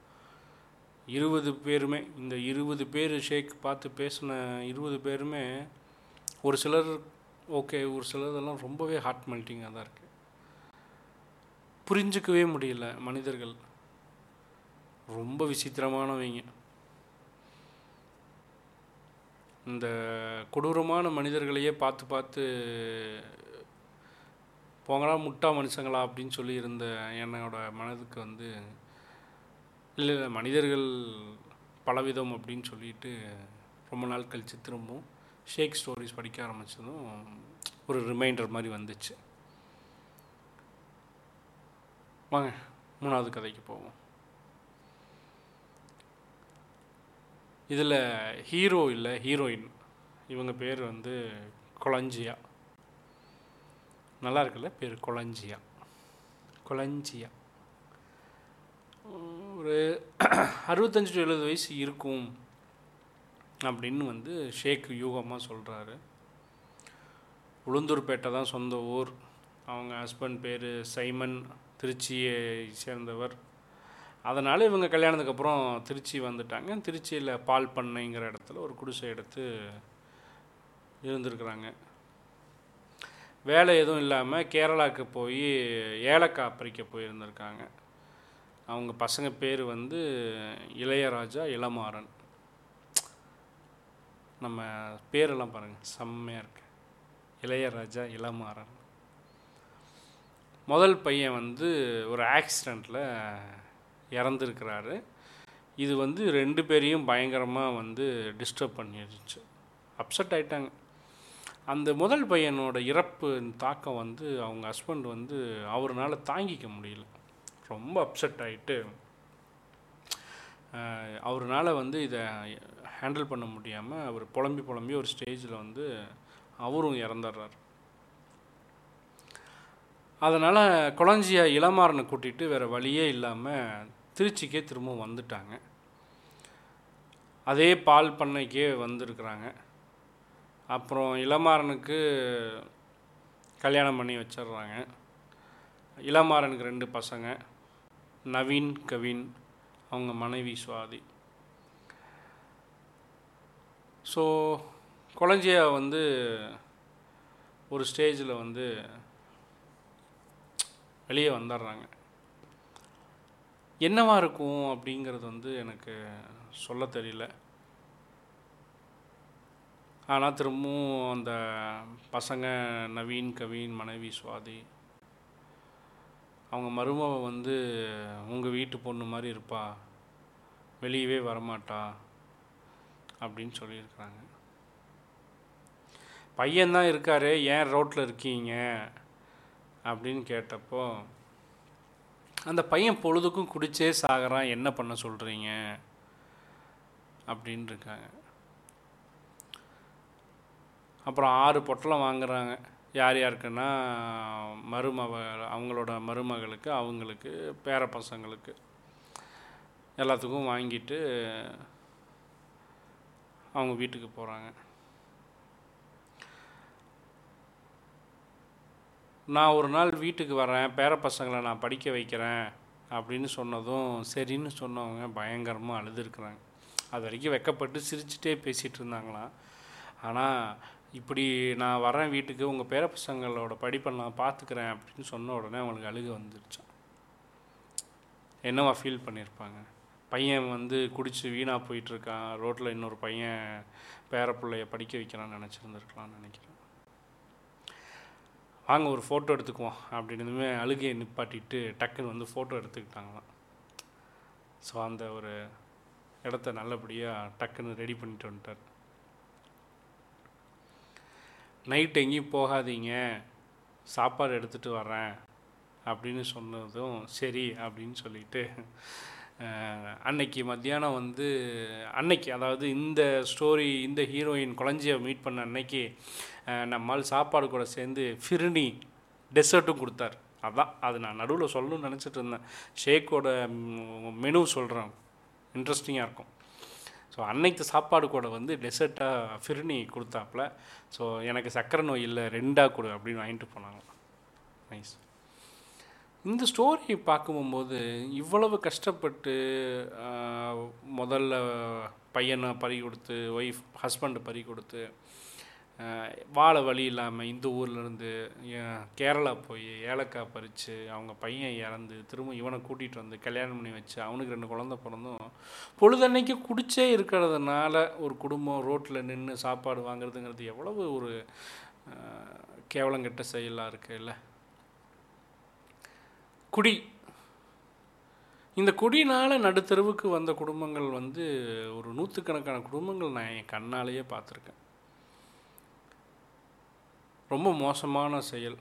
இருபது பேருமே இந்த இருபது பேர் ஷேக் பார்த்து பேசின இருபது பேருமே ஒரு சிலர் ஓகே ஒரு சிலதெல்லாம் ரொம்பவே ஹார்ட் மெல்ட்டிங்காக தான் இருக்குது புரிஞ்சுக்கவே முடியல மனிதர்கள். ரொம்ப விசித்திரமானவங்க. இந்த கொடூரமான மனிதர்களையே பார்த்து பார்த்து போங்களா முட்டா மனுஷங்களா? அப்படின்னு சொல்லி இருந்த என்னோட மனதுக்கு வந்து இல்லை இல்லை மனிதர்கள் பலவிதம் அப்படின்னு சொல்லிட்டு ரொம்ப நாள் கழித்து திரும்பவும் ஷேக் ஸ்டோரிஸ் படிக்க ஆரம்பித்ததும் ஒரு ரிமைண்டர் மாதிரி வந்துச்சு. வாங்க மூணாவது கதைக்கு போவோம். இதில் ஹீரோ இல்லை ஹீரோயின் இவங்க பேர் வந்து கொளஞ்சியா நல்லா இருக்குல்ல? பேர் கொளஞ்சியா கொளஞ்சியா ஒரு அறுபத்தஞ்சு டு எழுபது வயசு இருக்கும் அப்படின்னு வந்து ஷேக் யூகமாக சொல்கிறாரு உளுந்தூர்பேட்டை தான் சொந்த ஊர். அவங்க ஹஸ்பண்ட் பேர் சைமன். திருச்சியை சேர்ந்தவர். அதனால் இவங்க கல்யாணத்துக்கு அப்புறம் திருச்சி வந்துட்டாங்க. திருச்சியில் பால் பண்ணைங்கிற இடத்துல ஒரு குடிசை எடுத்து இருந்திருக்கிறாங்க. வேலை எதுவும் இல்லாமல் கேரளாவுக்கு போய் ஏலக்காய் பறிக்க போயிருந்திருக்காங்க. அவங்க பசங்க பேர் வந்து இளையராஜா இளமாறன். நம்ம பேரெல்லாம் பாருங்கள் செம்மையாக இருக்கு. இளையராஜா இளமாறன். முதல் பையன் வந்து ஒரு ஆக்சிடெண்ட்டில் இறந்துருக்கிறாரு. இது வந்து ரெண்டு பேரையும் பயங்கரமாக வந்து டிஸ்டர்ப் பண்ணிடுச்சு. அப்செட் ஆயிட்டாங்க. அந்த முதல் பையனோட இறப்பு தாக்கம் வந்து அவங்க ஹஸ்பண்ட் வந்து அவர்னால தாங்கிக்க முடியல. ரொம்ப அப்செட் ஆகிட்டு அவர்னால வந்து இதை ஹேண்டில் பண்ண முடியாமல் அவர் புலம்பி புலம்பி ஒரு ஸ்டேஜில் வந்து அவரும் இறந்துடுறாரு. அதனால் குளஞ்சியா இளமாறனை கூட்டிகிட்டு வேறு வழியே இல்லாமல் திருச்சிக்கே திரும்பவும் வந்துட்டாங்க. அதே பால் பண்ணைக்கே வந்திருக்கிறாங்க. அப்புறம் இளமாறனுக்கு கல்யாணம் பண்ணி வச்சிடுறாங்க. இளமாறனுக்கு ரெண்டு பசங்க நவீன் கவின் அவங்க மனைவி சுவாதி. ஸோ குழந்தையா வந்து ஒரு ஸ்டேஜில் வந்து வெளியே வந்துடுறாங்க. என்னவாக இருக்கும் அப்படிங்கிறது வந்து எனக்கு சொல்ல தெரியல. ஆனால் திரும்பவும் அந்த பசங்க நவீன் கவின் மனைவி சுவாதி அவங்க மருமவை வந்து உங்கள் வீட்டு பொண்ணு மாதிரி இருப்பா. வெளியவே வரமாட்டா. அப்படின்னு சொல்லியிருக்கிறாங்க. பையன்தான் இருக்காரு. ஏன் ரோட்டில் இருக்கீங்க? அப்படின்னு கேட்டப்போ அந்த பையன் பொழுதுக்கும் குடிச்சே சாகிறான் என்ன பண்ண சொல்கிறீங்க அப்படின்னு இருக்காங்க. அப்புறம் ஆறு பொட்டலம் வாங்குறாங்க. யார் யாருக்குன்னா மருமக அவங்களோட மருமகளுக்கு அவங்களுக்கு பேர பசங்களுக்கு எல்லாத்துக்கும் வாங்கிட்டு அவங்க வீட்டுக்கு போகிறாங்க நான் ஒரு நாள் வீட்டுக்கு வரேன் பேர பசங்களை நான் படிக்க வைக்கிறேன் அப்படின்னு சொன்னதும் சரின்னு சொன்னவங்க பயங்கரமாக அழுதுருக்குறாங்க. அது வரைக்கும் வெக்கப்பட்டு சிரிச்சுட்டே பேசிகிட்டு இருந்தாங்களாம். ஆனால் இப்படி நான் வரேன் வீட்டுக்கு உங்கள் பேர பசங்களோட படிப்பை நான் பார்த்துக்கிறேன் அப்படின்னு சொன்ன உடனே அவங்களுக்கு அழுக வந்துருச்சான் என்னவா ஃபீல் பண்ணியிருப்பாங்க பையன் வந்து குடிச்சு வீணாக போயிட்டுருக்கான் ரோட்டில் இன்னொரு பையன் பேர பிள்ளைய படிக்க வைக்கிறான்னு நினச்சிருந்துருக்கலாம்னு நினைக்கிறேன். வாங்க ஒரு ஃபோட்டோ எடுத்துக்குவோம். அப்படின்னதுமே அழுகையை நிப்பாட்டிட்டு டக்குன்னு வந்து ஃபோட்டோ எடுத்துக்கிட்டாங்களாம். ஸோ அந்த ஒரு இடத்த நல்லபடியாக டக்குன்னு ரெடி பண்ணிட்டு வந்துட்டார். நைட் எங்கேயும் போகாதீங்க. சாப்பாடு எடுத்துகிட்டு வரேன் அப்படின்னு சொன்னதும் சரி அப்படின்னு சொல்லிட்டு அன்னைக்கு மத்தியானம் வந்து அன்னைக்கு அதாவது இந்த ஸ்டோரி இந்த ஹீரோயின் குழந்தைய மீட் பண்ண அன்னைக்கு நம்மால் சாப்பாடு கூட சேர்ந்து ஃபிர்னி டெசர்ட்டும் கொடுத்தார். அதான் அது நான் நடுவில் சொல்லணும்னு நினச்சிட்டு இருந்தேன். ஷேக்கோட மெனு சொல்கிறேன் இன்ட்ரெஸ்டிங்காக இருக்கும். ஸோ அன்னைக்கு சாப்பாடு கூட வந்து டெசர்ட்டாக ஃபிர்னி கொடுத்தாப்புல. ஸோ எனக்கு சக்கரை நோய் இல்லை ரெண்டாக கொடு அப்படின்னு வாங்கிட்டு போனாங்க. நைஸ் இந்த ஸ்டோரி பார்க்கும்போது இவ்வளவு கஷ்டப்பட்டு முதல்ல பையனை பறி கொடுத்து ஒய்ஃப் ஹஸ்பண்டை பறி கொடுத்து வாழ வழி இல்லாமல் இந்த ஊர்லேருந்து கேரளா போய் ஏலக்காய் பறித்து அவங்க பையன் இறந்து திரும்ப இவனை கூட்டிகிட்டு வந்து கல்யாணம் பண்ணி வச்சு அவனுக்கு ரெண்டு குழந்தை பிறந்தும் பொழுதன்னைக்கு குடிச்சே இருக்கிறதுனால ஒரு குடும்பம் ரோட்டில் நின்று சாப்பாடு வாங்குறதுங்கிறது எவ்வளவு ஒரு கேவலங்கெட்ட செயலாக இருக்குது இல்லை குடி. இந்த குடினால் நடுத்தருவுக்கு வந்த குடும்பங்கள் வந்து ஒரு நூற்றுக்கணக்கான குடும்பங்கள் நான் என் கண்ணாலேயே பார்த்துருக்கேன். ரொம்ப மோசமான செயல்.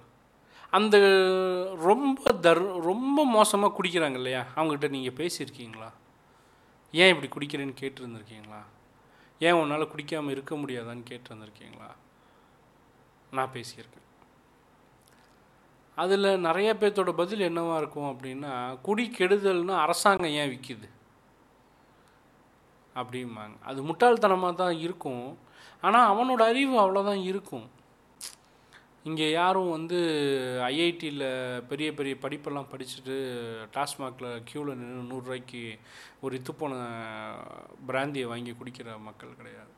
அந்த ரொம்ப தர் ரொம்ப மோசமாக குடிக்கிறாங்க இல்லையா? அவங்ககிட்ட நீங்கள் பேசியிருக்கீங்களா? ஏன் இப்படி குடிக்கிறேன்னு கேட்டிருந்துருக்கீங்களா? ஏன் உன்னால் குடிக்காமல் இருக்க முடியாதான்னு கேட்டிருந்துருக்கீங்களா? நான் பேசியிருக்கேன். அதில் நிறைய பேர்த்தோட பதில் என்னவாக இருக்கும் அப்படின்னா குடி கெடுதல்னு அரசாங்கம் ஏன் விற்கிது அப்படிம்பாங்க. அது முட்டாள்தனமாக தான் இருக்கும். ஆனால் அவனோட அறிவு அவ்வளோதான் இருக்கும். இங்கே யாரும் வந்து ஐஐடியில் பெரிய பெரிய படிப்பெல்லாம் படிச்சுட்டு டாஸ்மாகில் க்யூவில் நின்று நூறுரூவாய்க்கு ஒரு இத்துப்போன பிராந்தியை வாங்கி குடிக்கிற மக்கள் கிடையாது.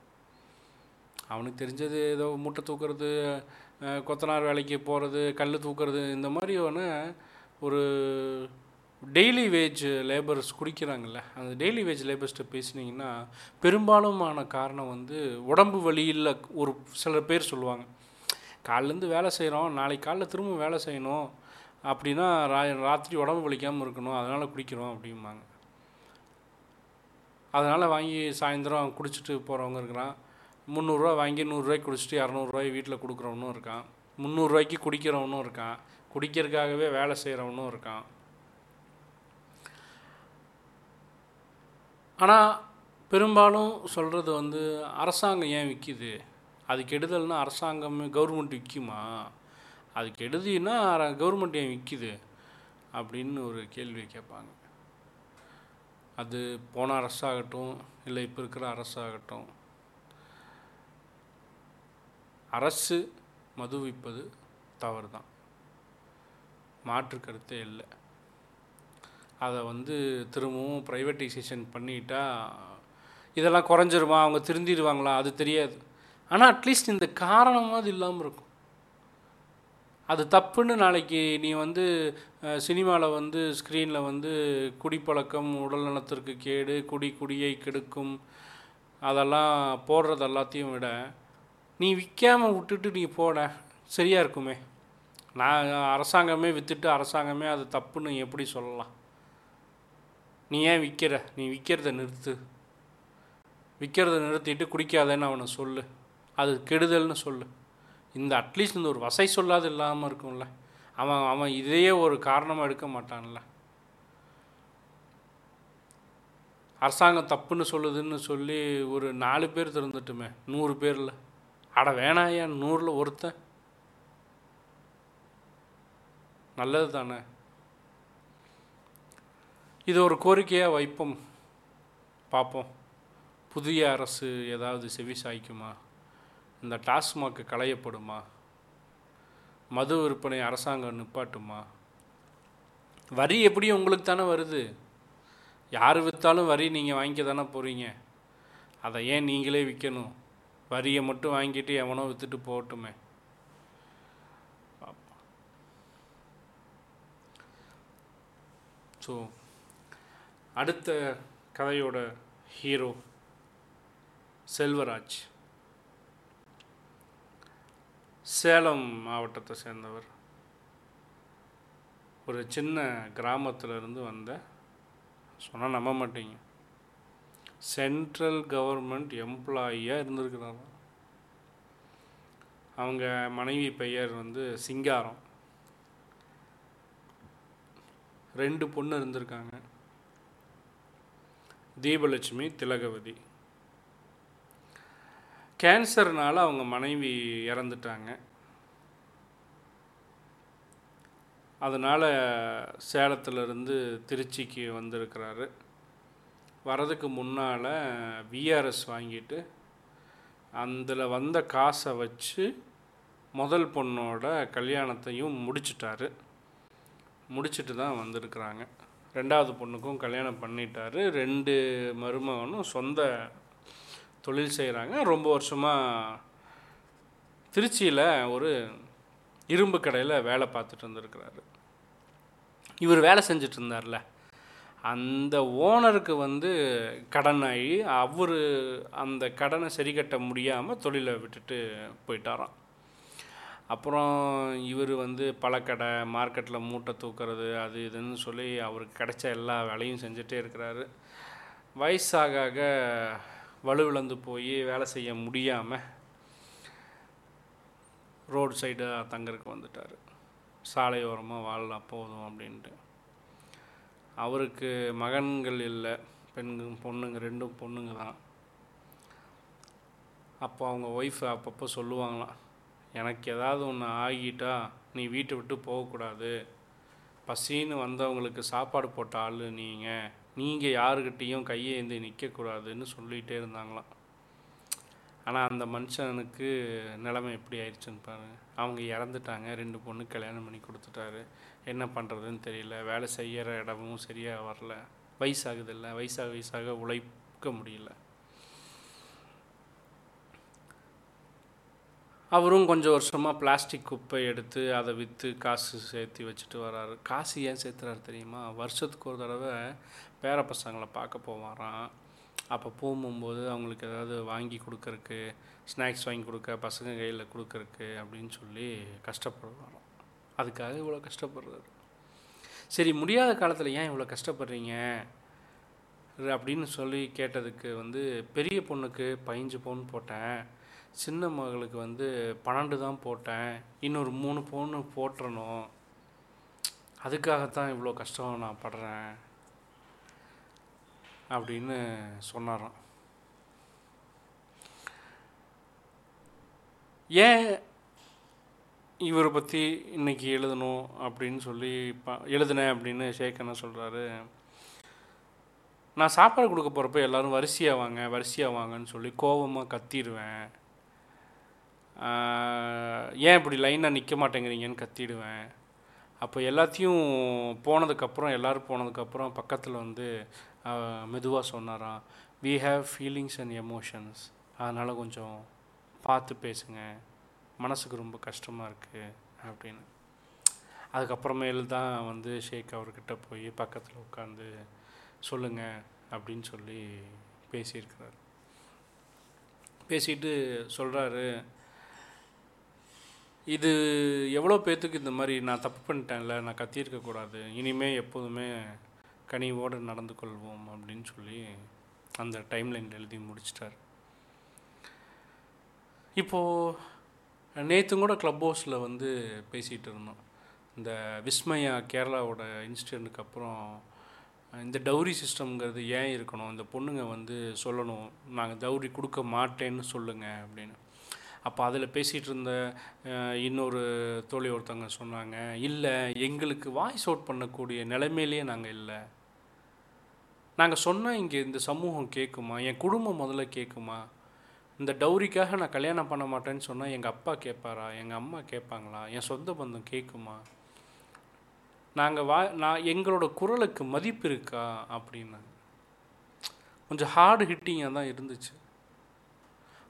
அவனுக்கு தெரிஞ்சது ஏதோ மூட்டை தூக்குறது கொத்தனார் வேலைக்கு போகிறது கல் தூக்குறது இந்த மாதிரியான ஒரு டெய்லி வேஜ் லேபர்ஸ் குடிக்கிறாங்கல்ல அந்த டெய்லி வேஜ் லேபர்ஸ்கிட்ட பேசுனீங்கன்னா பெரும்பாலுமான காரணம் வந்து உடம்பு வழியில் ஒரு சில பேர் சொல்லுவாங்க. காலிலேருந்து வேலை செய்கிறோம் நாளைக்கு காலைல திரும்ப வேலை செய்யணும் அப்படின்னா ரா ராத்திரி உடம்பு வலிக்காமல் இருக்கணும் அதனால் குடிக்கிறோம் அப்படிம்பாங்க. அதனால் வாங்கி சாயந்தரம் குடிச்சிட்டு போகிறவங்க இருக்கிறான். முந்நூறுரூவா வாங்கி நூறுரூவாய்க்கு குடிச்சிட்டு இரநூறுவாய் வீட்டில் கொடுக்குறவனும் இருக்கான். முந்நூறுரூவாய்க்கு குடிக்கிறவனும் இருக்கான். குடிக்கிறதுக்காகவே வேலை செய்கிறவனும் இருக்கான். ஆனால் பெரும்பாலும் சொல்கிறது வந்து அரசாங்கம் ஏன் விற்கிது அது கெடுதல்னா அரசாங்கம் கவர்மெண்ட் விற்குமா அது கெடுதின்னா கவர்மெண்ட் ஏன் விற்கிது அப்படின்னு ஒரு கேள்வி கேட்பாங்க. அது போன அரசாகட்டும் இல்லை இப்போ இருக்கிற அரசாகட்டும். அரசு மது விற்பது தவறு தான் மாற்று கருத்தே இல்லை. அதை வந்து திரும்பவும் ப்ரைவேட்டைசேஷன் பண்ணிட்டா இதெல்லாம் குறைஞ்சிருமா? அவங்க திருந்திடுவாங்களா? அது தெரியாது. ஆனால் அட்லீஸ்ட் இந்த காரணமாவது இல்லாமல் இருக்கும். அது தப்புன்னு நாளைக்கு நீ வந்து சினிமாவில் வந்து ஸ்க்ரீனில் வந்து குடிப்பழக்கம் உடல் நலத்திற்கு கேடு குடி குடியை கெடுக்கும் அதெல்லாம் போடுறது எல்லாத்தையும் விட நீ விற்காமல் விட்டுட்டு நீ போட. சரியாக இருக்குமே. நான் அரசாங்கமே விற்றுட்டு அரசாங்கமே அது தப்புன்னு எப்படி சொல்லலாம்? நீ ஏன் விற்கிற நீ விற்கிறத நிறுத்து. விற்கிறத நிறுத்திட்டு குடிக்காதேன்னு அவனை சொல்லு. அது கெடுதல்னு சொல்லு. இந்த அட்லீஸ்ட் இந்த ஒரு வசை சொல்லாது இல்லாமல் இருக்கும்ல. அவன் அவன் இதையே ஒரு காரணமாக எடுக்க மாட்டான்ல. அரசாங்கம் தப்புன்னு சொல்லுதுன்னு சொல்லி ஒரு நாலு பேர் திறந்துட்டுமே. நூறு பேரில். அட வேணாயா நூறில் ஒருத்தன். நல்லது தானே. இது ஒரு கோரிக்கையாக வைப்போம். பார்ப்போம் புதிய அரசு ஏதாவது செவி சாய்க்குமா? இந்த டாஸ்மாக் களையப்படுமா? மது விற்பனை அரசாங்கம் நிப்பாட்டுமா? வரி எப்படியும் உங்களுக்கு தானே வருது. யார் விற்றாலும் வரி நீங்கள் வாங்கிக்க தானே போகிறீங்க அதை ஏன் நீங்களே விற்கணும் வரியை மட்டும் வாங்கிட்டு எவனோ விற்றுட்டு போகட்டுமே. ஸோ அடுத்த கதையோட ஹீரோ செல்வராஜ். சேலம் மாவட்டத்தை சேர்ந்தவர். ஒரு சின்ன கிராமத்தில் இருந்து வந்த சொன்னால் நம்ப மாட்டீங்க. சென்ட்ரல் கவர்மெண்ட் எம்ப்ளாயியாக இருந்திருக்கிறாங்க. அவங்க மனைவி பெயர் வந்து சிங்காரம். ரெண்டு பொண்ணு இருந்திருக்காங்க. தீபலட்சுமி திலகவதி. கேன்சர்னால் அவங்க மனைவி இறந்துட்டாங்க. அதனால் சேலத்திலிருந்து திருச்சிக்கு வந்திருக்கிறாரு. வரதுக்கு முன்னால் விஆர்எஸ் வாங்கிட்டு அதில் வந்த காசை வச்சு முதல் பொண்ணோட கல்யாணத்தையும் முடிச்சிட்டாரு. முடிச்சுட்டு தான் வந்திருக்கிறாங்க. ரெண்டாவது பொண்ணுக்கும் கல்யாணம் பண்ணிட்டாரு. ரெண்டு மருமகனும் சொந்த தொழில் செய்கிறாங்க ரொம்ப வருஷமாக திருச்சியில் ஒரு இரும்பு கடையில் வேலை பார்த்துட்டு இருந்திருக்கிறாரு. இவர் வேலை செஞ்சுட்டு இருந்தார்ல அந்த ஓனருக்கு வந்து கடன் ஆகி அவர் அந்த கடனை சரி கட்ட முடியாமல் தொழிலை விட்டுட்டு போயிட்டாராம். அப்புறம் இவர் வந்து பழக்கடை மார்க்கெட்டில் மூட்டை தூக்கிறது அது இதுன்னு சொல்லி அவருக்கு கிடைச்ச எல்லா வேலையும் செஞ்சுட்டே இருக்கிறாரு. வயசாக ஆக வலுவிழந்து போய் வேலை செய்ய முடியாமல் ரோடு சைடு தங்கறதுக்கு வந்துட்டார். சாலையோரமாக வாழலாம் போதும் அப்படின்ட்டு. அவருக்கு மகன்கள் இல்லை பெண்கள் பொண்ணுங்க ரெண்டும் பொண்ணுங்க தான். அப்போ அவங்க ஒய்ஃப் அப்பப்போ சொல்லுவாங்களாம் எனக்கு ஏதாவது ஒன்று ஆகிட்டா நீ வீட்டை விட்டு போகக்கூடாது. பசின்னு வந்தவங்களுக்கு சாப்பாடு போட்ட ஆள் நீங்கள் நீங்கள் யாருக்கிட்டேயும் கையேந்தி நிற்கக்கூடாதுன்னு சொல்லிகிட்டே இருந்தாங்களாம். ஆனால் அந்த மனுஷனுக்கு நிலைமை எப்படி ஆயிடுச்சுன்னு பாருங்கள் அவங்க இறந்துட்டாங்க ரெண்டு பொண்ணு கல்யாணம் பண்ணி கொடுத்துட்டாரு. என்ன பண்ணுறதுன்னு தெரியல. வேலை செய்கிற இடமும் சரியாக வரல. வயசாகுதில்ல. வயசாக வயசாக உழைக்க முடியல. அவரும் கொஞ்சம் வருஷமாக பிளாஸ்டிக் குப்பை எடுத்து அதை விற்று காசு சேர்த்து வச்சுட்டு வர்றாரு காசு ஏன் சேர்த்துறாரு தெரியுமா? வருஷத்துக்கு ஒரு தடவை பேர பசங்களை பார்க்க போவாராம். அப்போ போகும்போது அவங்களுக்கு ஏதாவது வாங்கி கொடுக்கறக்கு ஸ்நாக்ஸ் வாங்கி கொடுக்க பசங்க கையில் கொடுக்கறக்கு அப்படின்னு சொல்லி கஷ்டப்படுவாராம். அதுக்காக இவ்வளோ கஷ்டப்படுறாரு சரி முடியாத காலத்தில் ஏன் இவ்வளோ கஷ்டப்படுறீங்க? அப்படின்னு சொல்லி கேட்டதுக்கு வந்து பெரிய பொண்ணுக்கு பதிஞ்சு பவுன் போட்டேன். சின்ன மகளுக்கு வந்து பன்னெண்டு தான் போட்டேன். இன்னொரு மூணு பவுன் போட்டுறணும். அதுக்காகத்தான் இவ்வளோ கஷ்டம் நான் படுறேன். அப்படின்னு சொன்னாராம். ஏன் இவரை பற்றி இன்னைக்கு எழுதணும் அப்படின்னு சொல்லி ப எழுதினேன் அப்படின்னு ஷேக் என்ன சொல்கிறாரு நான் சாப்பாடு கொடுக்க போகிறப்ப எல்லோரும் வரிசையாக வாங்க வரிசையாக வாங்கன்னு சொல்லி கோபமாக கத்திடுவேன். ஏன் இப்படி லைனாக நிற்க மாட்டேங்கிறீங்கன்னு கத்திடுவேன். அப்போ எல்லாத்தையும் போனதுக்கப்புறம் எல்லோரும் போனதுக்கப்புறம் பக்கத்தில் வந்து மெதுவாக சொன்னாராம் we have feelings and emotions அதனால் கொஞ்சம் பார்த்து பேசுங்க. மனசுக்கு ரொம்ப கஷ்டமாக இருக்குது அப்படின்னு. அதுக்கப்புறமேல் தான் வந்து ஷேக் அவர்கிட்ட போய் பக்கத்தில் உட்காந்து சொல்லுங்க அப்படின்னு சொல்லி பேசியிருக்கிறார். பேசிட்டு சொல்கிறாரு இது எவ்வளோ பேர்த்துக்கு இந்த மாதிரி நான் தப்பு பண்ணிட்டேன்ல நான் கத்தியிருக்கக்கூடாது இனிமேல் எப்போதுமே கனிவோடு நடந்து கொள்வோம் அப்படின்னு சொல்லி அந்த டைம்லைன் எழுதி முடிச்சிட்டார். இப்போது நேற்று கூட க்ளப் ஹவுஸில் வந்து பேசிகிட்டு இருந்தோம். இந்த விஸ்மயா கேரளாவோட இன்சிடெண்ட்டுக்கு அப்புறம் இந்த டவுரி சிஸ்டம்ங்கிறது ஏன் இருக்கணும்? இந்த பொண்ணுங்க வந்து சொல்லணும் நாங்கள் டவுரி கொடுக்க மாட்டேன்னு சொல்லுங்கள் அப்படின்னு. அப்போ அதில் பேசிகிட்டு இருந்த இன்னொரு தோழி ஒருத்தவங்க சொன்னாங்க இல்லை எங்களுக்கு வாய்ஸ் அவுட் பண்ணக்கூடிய நிலைமையிலேயே நாங்கள் இல்லை. நாங்கள் சொன்னால் இங்கே இந்த சமூகம் கேட்குமா என் குடும்பம் முதல்ல கேட்குமா இந்த டௌரிக்காக நான் கல்யாணம் பண்ண மாட்டேன்னு சொன்னால் எங்கள் அப்பா கேட்பாரா? எங்கள் அம்மா கேட்பாங்களா? என் சொந்த பந்தம் கேட்குமா? நாங்கள் வா நான் எங்களோட குரலுக்கு மதிப்பு இருக்கா? அப்படின்னாங்க கொஞ்சம் ஹார்டு ஹிட்டிங்காக தான் இருந்துச்சு.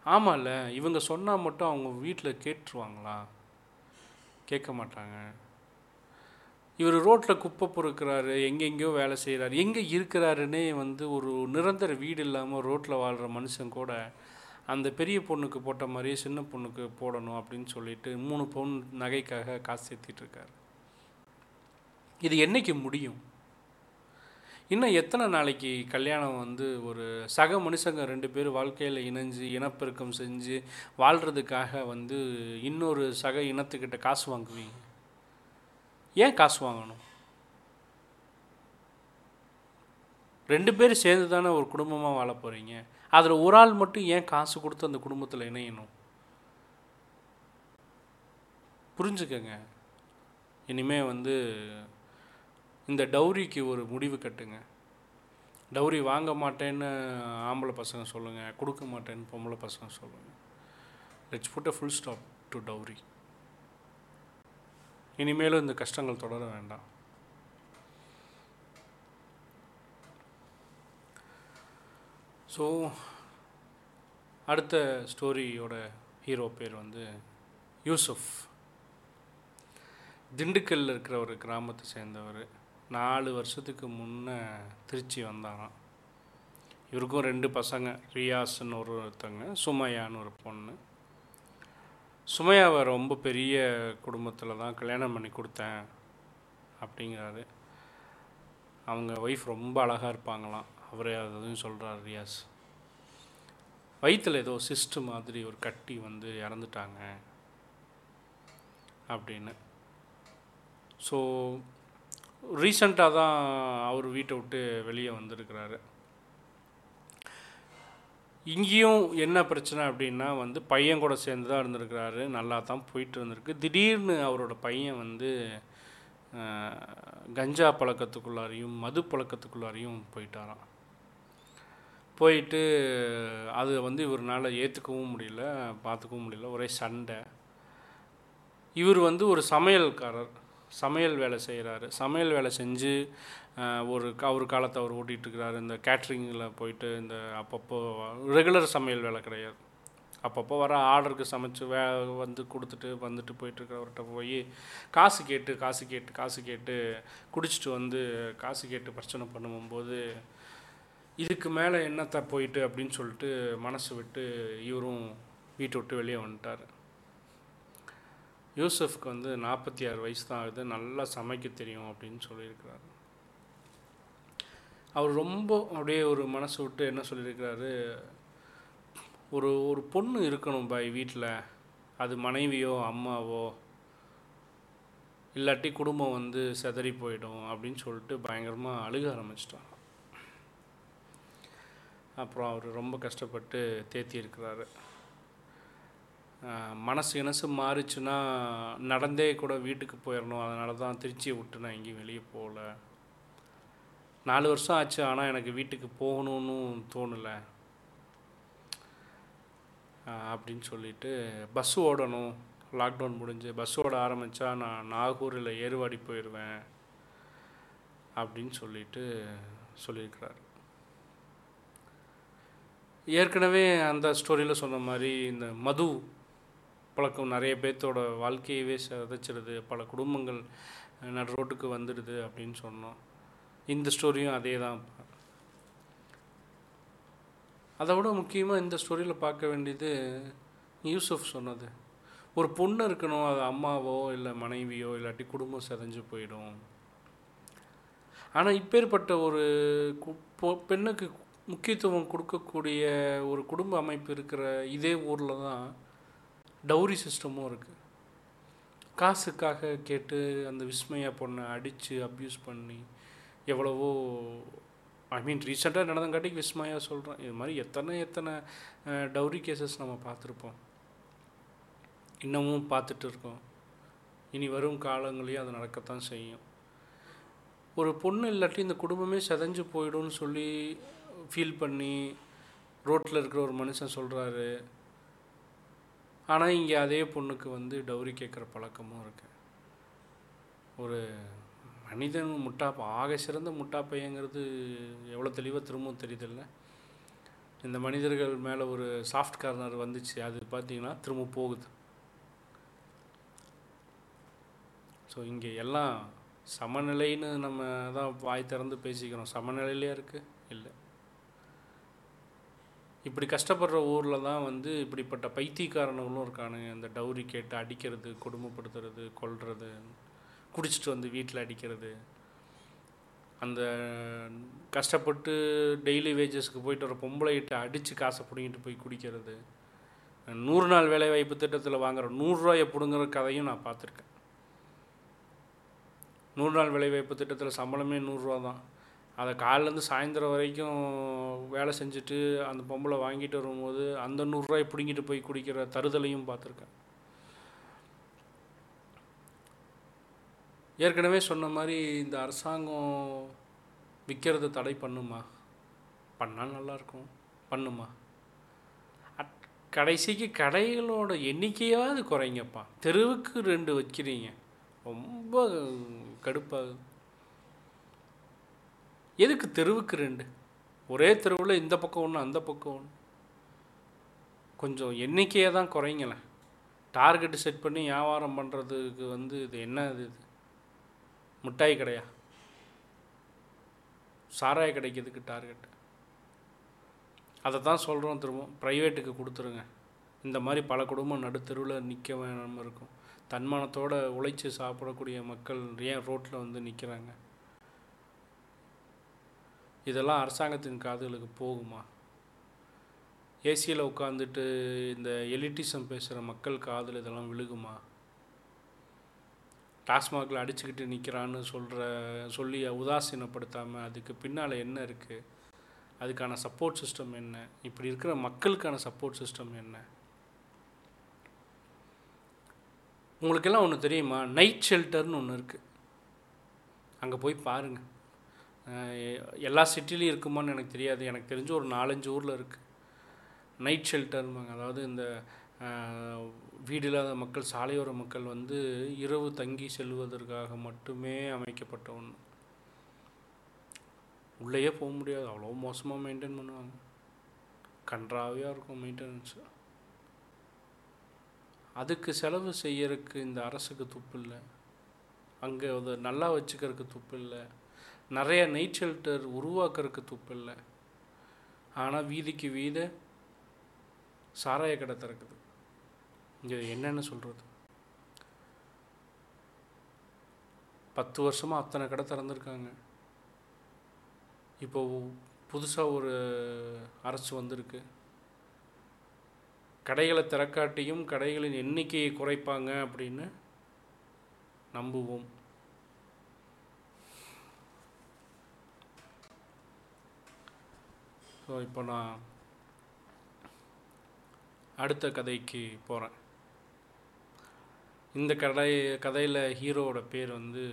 ஆமாம்ல இவங்க சொன்னால் மட்டும் அவங்க வீட்டில் கேட்டுருவாங்களா? கேட்க மாட்டாங்க. இவர் ரோட்டில் குப்பை பொறுக்கிறாரு எங்கெங்கேயோ வேலை செய்கிறாரு எங்கே இருக்கிறாருன்னே வந்து ஒரு நிரந்தர வீடு இல்லாமல் ரோட்டில் வாழ்கிற மனுஷன் கூட அந்த பெரிய பொண்ணுக்கு போட்ட மாதிரியே சின்ன பொண்ணுக்கு போடணும் அப்படின்னு சொல்லிட்டு மூணு பவுன் நகைக்காக காசு சேர்த்திட்ருக்காரு இது என்றைக்கு முடியும்? இன்னும் எத்தனை நாளைக்கு கல்யாணம் வந்து ஒரு சக மனுஷங்க ரெண்டு பேர் வாழ்க்கையில் இணைஞ்சு இனப்பெருக்கம் செஞ்சு வாழ்கிறதுக்காக வந்து இன்னொரு சக இனத்துக்கிட்ட காசு வாங்குவீங்க? ஏன் காசு வாங்கணும்? ரெண்டு பேரும் சேர்ந்து தானே ஒரு குடும்பமாக வாழ போகிறீங்க அதில் ஒரு ஆள் மட்டும் ஏன் காசு கொடுத்து அந்த குடும்பத்தில் இணையணும்? புரிஞ்சுக்கங்க. இனிமே வந்து இந்த டௌரிக்கு ஒரு முடிவு கட்டுங்க. டௌரி வாங்க மாட்டேன்னு ஆம்பளை பசங்க சொல்லுங்கள் கொடுக்க மாட்டேன்னு பொம்பளை பசங்க சொல்லுங்கள் let's put a full stop to dowry இனிமேலும் இந்த கஷ்டங்கள் தொடர வேண்டாம். ஸோ அடுத்த ஸ்டோரியோட ஹீரோ பேர் வந்து யூசுஃப். திண்டுக்கல்லில் இருக்கிற ஒரு கிராமத்தை சேர்ந்தவர். நாலு வருஷத்துக்கு முன்னே திருச்சி வந்தாராம். இவருக்கும் ரெண்டு பசங்க ரியாஸ்ன்னு ஒரு ஒருத்தங்க சுமையான்னு ஒரு பொண்ணு. சுமையாவை ரொம்ப பெரிய குடும்பத்தில் தான் கல்யாணம் பண்ணி கொடுத்தேன் அப்படிங்கிறாரு. அவங்க ஒய்ஃப் ரொம்ப அழகாக இருப்பாங்களாம். அவரே அதுவும் சொல்கிறார் ரியாஸ் வயிற்றில் ஏதோ சிஸ்ட் மாதிரி ஒரு கட்டி வந்து இறந்துட்டாங்க அப்படின்னு. ஸோ ரீசண்டாக தான் அவர் வீட்டை விட்டு வெளியே வந்திருக்கிறாரு. இங்கேயும் என்ன பிரச்சனை அப்படின்னா வந்து பையன் கூட சேர்ந்து தான் இருந்திருக்கிறாரு. நல்லா தான் போயிட்டு இருந்திருக்கு. திடீர்னு அவரோட பையன் வந்து கஞ்சா பழக்கத்துக்குள்ளாரையும் மது பழக்கத்துக்குள்ளாரையும் போயிட்டாராம். போயிட்டு அது வந்து இவர்னால ஏற்றுக்கவும் முடியல பார்த்துக்கவும் முடியல. ஒரே சண்டை. இவர் வந்து ஒரு சமையல்காரர். சமையல் வேலை செய்கிறாரு சமையல் வேலை செஞ்சு ஒரு க- ஒரு காலத்தை அவர் ஓட்டிகிட்டு இருக்கிறாரு இந்த கேட்ரிங்கில் போயிட்டு இந்த அப்பப்போ ரெகுலர் சமையல் வேலை கிடையாது. அப்பப்போ வர ஆர்டருக்கு சமைச்சு வே வந்து கொடுத்துட்டு வந்துட்டு போயிட்டுருக்கிறவர்கிட்ட போய் காசு கேட்டு காசு கேட்டு காசு கேட்டு குடிச்சிட்டு வந்து காசு கேட்டு பிரச்சனை பண்ணும்போது இதுக்கு மேலே என்னத்தா போயிட்டு அப்படின்னு சொல்லிட்டு மனசு விட்டு இவரும் வீட்டை விட்டு வெளியே வந்துட்டார். யூசஃப்க்கு வந்து நாற்பத்தி ஆறு வயசு தான் ஆகுது. நல்லா சமைக்க தெரியும் அப்படின்னு சொல்லியிருக்கிறாரு. அவர் ரொம்ப அப்படியே ஒரு மனசு விட்டு என்ன சொல்லியிருக்கிறாரு? ஒரு ஒரு பொண்ணு இருக்கணும் பாய் வீட்டில். அது மனைவியோ அம்மாவோ. இல்லாட்டி குடும்பம் வந்து சிதறி போயிடும் அப்படின்னு சொல்லிட்டு பயங்கரமாக அழுக ஆரம்பிச்சிட்டான் அப்புறம் அவர் ரொம்ப கஷ்டப்பட்டு தேத்தியிருக்கிறாரு. மனசு இனசு மாறிச்சுன்னா நடந்தே கூட வீட்டுக்கு போயிடணும் அதனால தான் திருச்சியை விட்டு நான் எங்கேயும் வெளியே போகல. நாலு வருஷம் ஆச்சு ஆனால் எனக்கு வீட்டுக்கு போகணும்னு தோணலை. அப்படின்னு சொல்லிட்டு பஸ் ஓடணும். லாக்டவுன் முடிஞ்சு பஸ் ஓட ஆரம்பித்தா நான் நாகூரில் ஏறுவாடி போயிடுவேன் அப்படின்னு சொல்லிட்டு சொல்லியிருக்கிறார். ஏற்கனவே அந்த ஸ்டோரியில் சொன்ன மாதிரி இந்த மது பழக்கம் நிறைய பேர்த்தோட வாழ்க்கையவே சிதைச்சிடுது பல குடும்பங்கள் அஹ், நடு ரோட்டுக்கு வந்துடுது அப்படின்னு சொன்னோம். இந்த ஸ்டோரியும் அதே தான். அதை விட முக்கியமாக இந்த ஸ்டோரியில் பார்க்க வேண்டியது யூசுஃப் சொன்னது. ஒரு பொண்ணு இருக்கணும் அது அம்மாவோ இல்லை மனைவியோ இல்லாட்டி குடும்பம் சிதைஞ்சு போயிடும். ஆனால் இப்பேற்பட்ட ஒரு கு- பொ- பெண்ணுக்கு முக்கியத்துவம் கொடுக்கக்கூடிய ஒரு குடும்ப அமைப்பு இருக்கிற இதே ஊரில் தான் டவுரி சிஸ்டமும் இருக்குது காசுக்காக கேட்டு அந்த விஸ்மயா பொண்ணை அடித்து அப்யூஸ் பண்ணி எவ்வளவோ ஐ மீன் ரீசெண்டாக நடந்தங்காட்டிக்கு விஸ்மயா சொல்கிறேன் இது மாதிரி எத்தனை எத்தனை டௌரி கேசஸ் நம்ம பார்த்துருப்போம். இன்னமும் பார்த்துட்டு இருக்கோம். இனி வரும் காலங்களையும் அது நடக்கத்தான் செய்யும். ஒரு பொண்ணு இல்லாட்டி இந்த குடும்பமே செதஞ்சு போயிடும்னு சொல்லி ஃபீல் பண்ணி ரோட்டில் இருக்கிற ஒரு மனுஷன் சொல்கிறாரு ஆனால் இங்கே அதே பொண்ணுக்கு வந்து டவுரி கேட்குற பழக்கமும் இருக்குது ஒரு மனிதன் முட்டா ஆக சிறந்த முட்டா பையங்கிறது எவ்வளோ தெளிவாக திரும்பவும் தெரியுதில்ல. இந்த மனிதர்கள் மேலே ஒரு சாஃப்ட் கார்னர் வந்துச்சு. அது பார்த்தீங்கன்னா திரும்ப போகுது. ஸோ இங்கே எல்லாம் சமநிலைன்னு நம்ம தான் வாய் திறந்து பேசிக்கிறோம். சமநிலையிலே இருக்குது இல்லை. இப்படி கஷ்டப்படுற ஊரில் தான் வந்து இப்படிப்பட்ட பைத்தியக்காரனுங்களும் இருக்கானுங்க. இந்த டவுரி கேட்டு அடிக்கிறது கொடுமைப்படுத்துறது கொல்றது குடிச்சிட்டு வந்து வீட்டில் அடிக்கிறது. அந்த கஷ்டப்பட்டு டெய்லி வேஜஸ்க்கு போயிட்டு வர பொம்பளைகிட்ட அடித்து காசை பிடிங்கிட்டு போய் குடிக்கிறது. நூறு நாள் வேலைவாய்ப்பு திட்டத்தில் வாங்குற நூறுரூவாயை பிடுங்குற கதையும் நான் பார்த்துருக்கேன். நூறு நாள் வேலைவாய்ப்பு திட்டத்தில் சம்பளமே நூறுரூவா தான். அதை காலிலேருந்து சாயந்தரம் வரைக்கும் வேலை செஞ்சுட்டு அந்த பொம்பளை வாங்கிட்டு வரும்போது அந்த நூறுரூவாய் பிடுங்கிட்டு போய் குடிக்கிற தருதலையும் பார்த்துருக்கேன். ஏற்கனவே சொன்ன மாதிரி இந்த அரசாங்கம் விற்கிறத தடை பண்ணுமா? பண்ணால் நல்லாயிருக்கும். பண்ணுமா? அட்- கடைசிக்கு கடைகளோட எண்ணிக்கையாவது குறைங்கப்பா. தெருவுக்கு ரெண்டு வைக்கிறீங்க. ரொம்ப கடுப்பாகுது. எதுக்கு தெருவுக்கு ரெண்டு? ஒரே தெருவில் இந்த பக்கம் ஒன்று அந்த பக்கம் ஒன்று கொஞ்சம் எண்ணிக்கையை தான் குறைங்களேன். டார்கெட்டு செட் பண்ணி வியாபாரம் பண்ணுறதுக்கு வந்து இது என்ன இது இது? மிட்டாய் கடையா? சாராய கிடைக்கிறதுக்கு டார்கெட் அதை தான் சொல்கிறோம் திரும்ப. ப்ரைவேட்டுக்கு கொடுத்துருங்க. இந்த மாதிரி பல குடும்பம் நடுத்தெருவில் நிற்க வேணாமல் இருக்கும். தன்மானத்தோடு உழைச்சி சாப்பிடக்கூடிய மக்கள் ஏன் ரோட்டில் வந்து நிற்கிறாங்க இதெல்லாம் அரசாங்கத்தின் காதுகளுக்கு போகுமா? ஏசியில் உட்காந்துட்டு இந்த எலிட்டிசம் பேசுகிற மக்கள் காதில் இதெல்லாம் விழுகுமா? டாஸ்மாகில் அடிச்சுக்கிட்டு நிற்கிறான்னு சொல்கிற சொல்லி உதாசீனப்படுத்தாமல் அதுக்கு பின்னால் என்ன இருக்குது அதுக்கான சப்போர்ட் சிஸ்டம் என்ன? இப்படி இருக்கிற மக்களுக்கான சப்போர்ட் சிஸ்டம் என்ன? உங்களுக்கெல்லாம் ஒன்று தெரியுமா? நைட் ஷெல்டர்னு ஒன்று இருக்குது அங்கே போய் பாருங்கள் எல்லா சிட்டிலையும் இருக்குமான்னு எனக்கு தெரியாது. எனக்கு தெரிஞ்சு ஒரு நாலஞ்சு ஊரில் இருக்குது நைட் ஷெல்டர்மாங்க அதாவது இந்த வீடு இல்லாத மக்கள் சாலையோர மக்கள் வந்து இரவு தங்கி செல்வதற்காக மட்டுமே அமைக்கப்பட்ட ஒன்று உள்ளேயே போக முடியாது. அவ்வளோ மோசமாக மெயின்டைன் பண்ணுவாங்க. கன்றாவியாக இருக்கும் மெயின்டெனன்ஸு அதுக்கு செலவு செய்யறதுக்கு இந்த அரசுக்கு துப்பு இல்லை அங்கே அதை நல்லா வச்சுக்கிறதுக்கு துப்பு இல்லை நிறைய நைட் ஷெல்டர் உருவாக்குறதுக்கு துப்பு இல்லை. ஆனால் வீதிக்கு வீத சாராய கடை திறக்குது. இங்கே என்னென்னு சொல்கிறது பத்து வருஷமாக அத்தனை கடை திறந்துருக்காங்க. இப்போ புதுசாக ஒரு அரசு வந்திருக்கு. கடைகளை திறக்காட்டியும் கடைகளின் எண்ணிக்கையை குறைப்பாங்க அப்படின்னு நம்புவோம். ஸோ இப்போ நான் அடுத்த கதைக்கு போகிறேன் இந்த கதை கதையில் ஹீரோவோட பேர் வந்து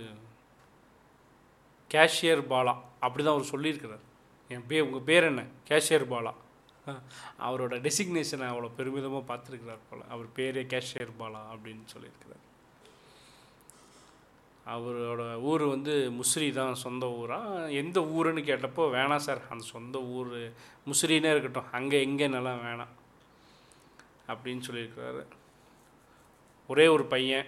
கேஷியர் பாலா. அப்படி தான் அவர் சொல்லியிருக்கிறார். என் பேர் உங்கள் பேர் என்ன? கேஷியர் பாலா. அவரோட டெசிக்னேஷனை அவ்வளோ பெருமிதமாக பார்த்துருக்கிறார் போல். அவர் பேரே கேஷியர் பாலா அப்படின்னு சொல்லியிருக்கிறார். அவரோட ஊர் வந்து முசிறி தான் சொந்த ஊராக எந்த ஊருன்னு கேட்டப்போ வேணாம் சார். அந்த சொந்த ஊர் முசிறினே இருக்கட்டும். அங்கே எங்கே நிலம் வேணாம். அப்படின்னு சொல்லியிருக்கிறாரு. ஒரே ஒரு பையன்.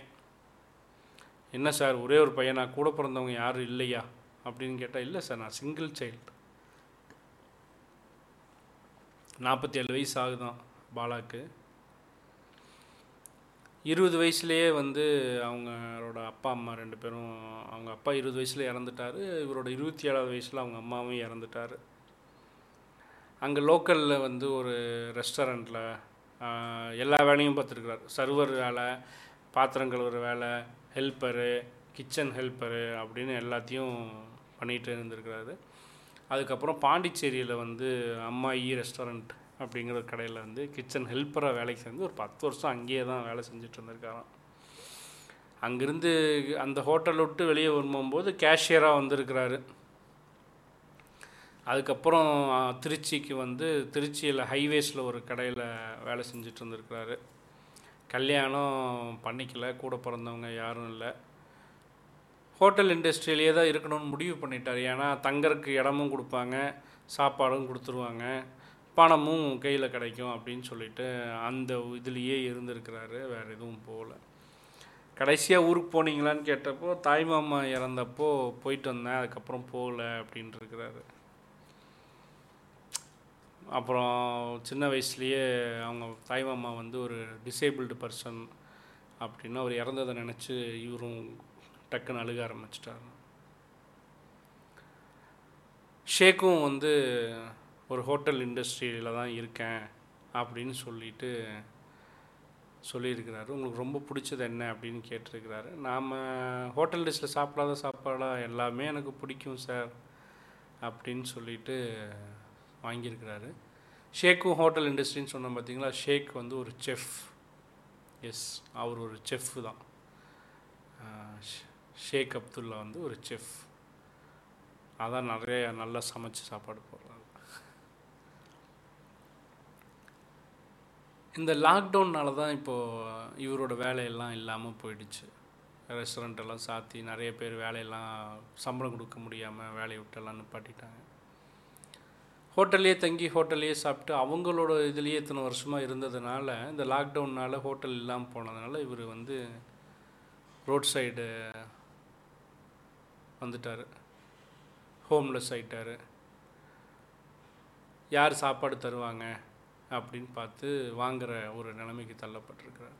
என்ன சார்? ஒரே ஒரு பையன்? நான் கூட பிறந்தவங்க யாரும் இல்லையா? அப்படின்னு கேட்டால் இல்லை சார். நான் சிங்கிள் சைல்டு நாற்பத்தி ஏழு வயசு ஆகுதான் பாலாக்கு. இருபது வயசுலேயே வந்து அவங்களோட அப்பா அம்மா ரெண்டு பேரும் அவங்க அப்பா இருபது வயசில் இறந்துட்டார். இவரோட இருபத்தி ஏழாவது வயசில் அவங்க அம்மாவும் இறந்துட்டார். அங்கே லோக்கலில் வந்து ஒரு ரெஸ்டாரண்ட்டில் எல்லா வேலையும் பார்த்துருக்குறாரு சர்வர் வேலை பாத்திரம் கழுவுற வேலை ஹெல்ப்பரு கிச்சன் ஹெல்ப்பரு அப்படின்னு எல்லாத்தையும் பண்ணிகிட்டு இருந்திருக்கிறாரு. அதுக்கப்புறம் பாண்டிச்சேரியில் வந்து அம்மாயி ரெஸ்டாரண்ட் அப்படிங்கிற ஒரு கடையில் வந்து கிச்சன் ஹெல்ப்பராக வேலைக்கு சேர்ந்து ஒரு பத்து வருஷம் அங்கேயே தான் வேலை செஞ்சுட்டு இருந்திருக்காராம். அங்கேருந்து அந்த ஹோட்டல் விட்டு வெளியே வரும்போது கேஷியராக வந்திருக்கிறாரு. அதுக்கப்புறம் திருச்சிக்கு வந்து திருச்சியில் ஹைவேஸில் ஒரு கடையில் வேலை செஞ்சுட்டு இருந்திருக்கிறாரு. கல்யாணம் பண்ணிக்கல கூட பிறந்தவங்க யாரும் இல்லை. ஹோட்டல் இண்டஸ்ட்ரியிலே தான் இருக்கணும்னு முடிவு பண்ணிட்டார். ஏன்னா தங்கறக்கு இடமும் கொடுப்பாங்க சாப்பாடும் கொடுத்துருவாங்க. பணமும் கையில் கிடைக்கும் அப்படின்னு சொல்லிட்டு அந்த இதுலேயே இருந்திருக்கிறாரு. வேறு எதுவும் போகல. கடைசியாக ஊருக்கு போனீங்களான்னு கேட்டப்போ தாய்மாமா இறந்தப்போ போயிட்டு வந்தேன். அதுக்கப்புறம் போகல அப்படின்ட்டு இருக்கிறாரு அப்புறம் சின்ன வயசுலேயே அவங்க தாய்மாமா வந்து ஒரு டிசேபிள்டு பர்சன் அப்படின்னு அவர் இறந்ததை நினச்சி இவரும் டக்குன்னு அழுக ஆரம்பிச்சிட்டார். ஷேக்கும் வந்து ஒரு ஹோட்டல் இண்டஸ்ட்ரியில் தான் இருக்கேன் அப்படின்னு சொல்லிட்டு சொல்லியிருக்கிறாரு. உங்களுக்கு ரொம்ப பிடிச்சது என்ன அப்படின்னு கேட்டிருக்கிறாரு. நாம் ஹோட்டல் டிஷ்ஷில் சாப்பிடாத சாப்பாடா எல்லாமே எனக்கு பிடிக்கும் சார் அப்படின்னு சொல்லிட்டு வாங்கியிருக்கிறாரு. ஷேக்கும் ஹோட்டல் இண்டஸ்ட்ரின்னு சொன்னோம் பார்த்தீங்களா? ஷேக் வந்து ஒரு செஃப். எஸ் அவர் ஒரு செஃப் தான். ஷேக் அப்துல்லா வந்து ஒரு செஃப். அதான் நிறைய நல்லா சமைச்சு சாப்பாடு போகிறோம் இந்த லாக்டவுன்னால தான் இப்போது இவரோட வேலையெல்லாம் இல்லாமல் போயிடுச்சு. ரெஸ்டாரண்ட் எல்லாம் சாத்தி நிறைய பேர் வேலையெல்லாம் சம்பளம் கொடுக்க முடியாமல் வேலையை விட்டெல்லாம் நிப்பாட்டிட்டாங்க. ஹோட்டல்லையே தங்கி ஹோட்டல்லையே சாப்பிட்டு அவங்களோட இதுலேயே இத்தனை வருஷமாக இருந்ததுனால இந்த லாக்டவுன்னால் ஹோட்டல் இல்லாமல் போனதுனால இவர் வந்து ரோட் சைடு வந்துட்டார். ஹோம்லெஸ் ஆகிட்டார் யார் சாப்பாடு தருவாங்க? அப்படின்னு பார்த்து வாங்குகிற ஒரு நிலைமைக்கு தள்ளப்பட்டிருக்கிறார்.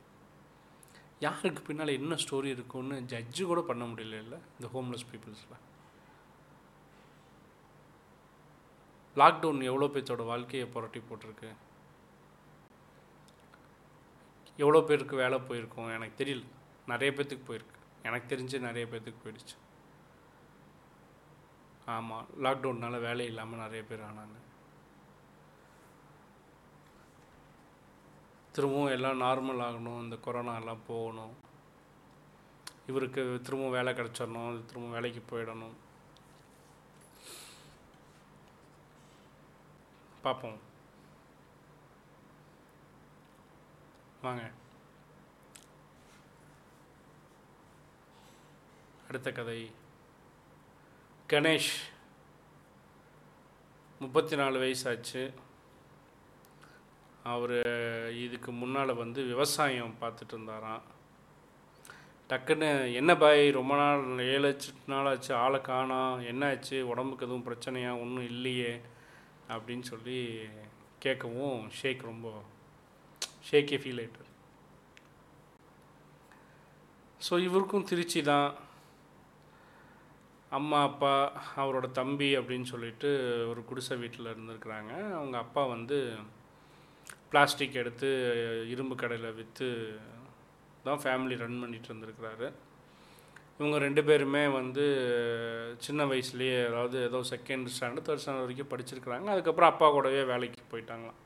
யாருக்கு பின்னால் என்ன ஸ்டோரி இருக்குன்னு ஜட்ஜு கூட பண்ண முடியல இல்லை? இந்த ஹோம்லெஸ் பீப்புள்ஸில் லாக்டவுன் எவ்வளோ பேர்த்தோட வாழ்க்கையை புரட்டி போட்டிருக்கு? எவ்வளோ பேருக்கு வேலை போயிருக்கோம்? எனக்கு தெரியல. நிறைய பேர்த்துக்கு போயிருக்கு. எனக்கு தெரிஞ்சு நிறைய பேர்த்துக்கு போயிடுச்சு. ஆமாம் லாக்டவுன்னால வேலை இல்லாமல் நிறைய பேர் ஆனாங்க. திரும்பவும் எல்லாம் நார்மல் ஆகணும். இந்த கொரோனா எல்லாம் போகணும். இவருக்கு திரும்பவும் வேலை கிடச்சிடணும். திரும்பவும் வேலைக்கு போயிடணும். பார்ப்போம். வாங்க. அடுத்த கதை. கணேஷ் முப்பத்தி நாலு வயசாச்சு. அவர் இதுக்கு முன்னால் வந்து விவசாயம் பார்த்துட்டு இருந்தாராம். டக்குன்னு என்ன பாய் ரொம்ப நாள் ஏழு நாளாச்சு நாள் ஆச்சு ஆளை காணோம். என்ன ஆச்சு? உடம்புக்கு எதுவும் பிரச்சனையா? ஒன்றும் இல்லையே. அப்படின்னு சொல்லி கேட்கவும் ஷேக் ரொம்ப ஷேக்கே ஃபீல் ஆகிட்டு ஸோ இவருக்கும் திருச்சி தான். அம்மா அப்பா அவரோட தம்பி அப்படின்னு சொல்லிட்டு ஒரு குடிசை வீட்டில் இருந்திருக்கிறாங்க. அவங்க அப்பா வந்து பிளாஸ்டிக் எடுத்து இரும்பு கடையில் விற்று தான் ஃபேமிலி ரன் பண்ணிட்டு இருந்திருக்கிறாரு. இவங்க ரெண்டு பேருமே வந்து சின்ன வயசுலேயே அதாவது ஏதோ செகண்ட் ஸ்டாண்டர்ட் தேர்ட் ஸ்டாண்டர்ட் வரைக்கும் படிச்சிருக்கிறாங்க. அதுக்கப்புறம் அப்பா கூடவே வேலைக்கு போயிட்டாங்களாம்.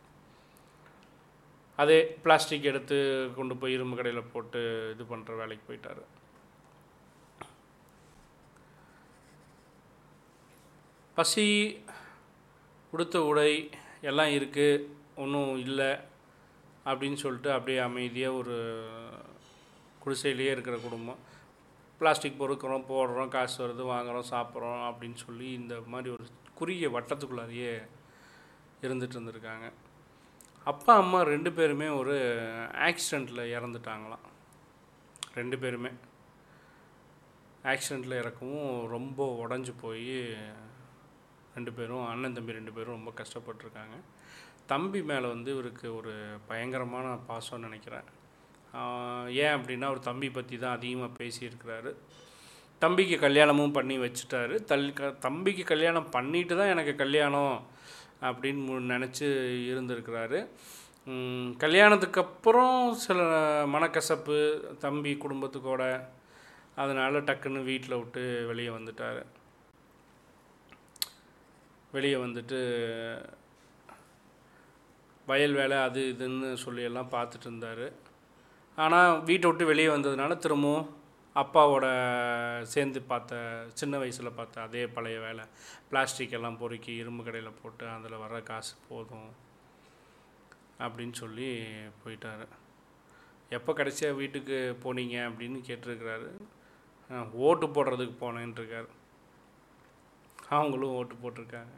அதே பிளாஸ்டிக் எடுத்து கொண்டு போய் இரும்பு கடையில் போட்டு இது பண்ணுற வேலைக்கு போயிட்டாரு. பசி உடுத்த உடை எல்லாம் இருக்குது ஒன்றும் இல்லை அப்படின்னு சொல்லிட்டு அப்படியே அமைதியாக ஒரு குடிசையிலேயே இருக்கிற குடும்பம். பிளாஸ்டிக் பொறுக்கிறோம் போடுறோம் காசு வருது வாங்குறோம் சாப்பிட்றோம் அப்படின்னு சொல்லி இந்த மாதிரி ஒரு குறுகிய வட்டத்துக்குள்ளாரியே இருந்துட்டு இருந்திருக்காங்க. அப்பா அம்மா ரெண்டு பேருமே ஒரு ஆக்சிடெண்ட்டில் இறந்துட்டாங்களாம். ரெண்டு பேருமே. ஆக்சிடெண்ட்டில் இறக்கவும் ரொம்ப உடஞ்சி போய் ரெண்டு பேரும் அண்ணன் தம்பி ரெண்டு பேரும் ரொம்ப கஷ்டப்பட்டிருக்காங்க. தம்பி மேலே வந்து இவருக்கு ஒரு பயங்கரமான பாசம்னு நினைக்கிறேன். ஏன் அப்படின்னா அவர் தம்பி பற்றி தான் அதிகமாக பேசியிருக்கிறாரு. தம்பிக்கு கல்யாணமும் பண்ணி வச்சுட்டாரு. தல் க தம்பிக்கு கல்யாணம் பண்ணிட்டு தான் எனக்கு கல்யாணம் அப்படின்னு நினச்சி இருந்திருக்கிறாரு. கல்யாணத்துக்கு அப்புறம் சில மனக்கசப்பு தம்பி குடும்பத்துக்கூட அதனால் டக்குன்னு வீட்டில் விட்டு வெளியே வந்துட்டார். வெளியே வந்துட்டு வயல் வேலை அது இதுன்னு சொல்லி எல்லாம் பார்த்துட்டு இருந்தார். ஆனால் வீட்டை விட்டு வெளியே வந்ததுனால திரும்பவும் அப்பாவோட சேர்ந்து பார்த்த சின்ன வயசில் பார்த்த அதே பழைய வேலை. பிளாஸ்டிக் எல்லாம் பொறுக்கி இரும்பு கடையில் போட்டு அதில் வர காசு போதும் அப்படின்னு சொல்லி போயிட்டார். எப்போ கடைசியாக வீட்டுக்கு போனீங்க அப்படின்னு கேட்டிருக்கிறாரு. ஓட்டு போடுறதுக்கு போனேன்ருக்கார் அவங்களும் ஓட்டு போட்டிருக்காங்க.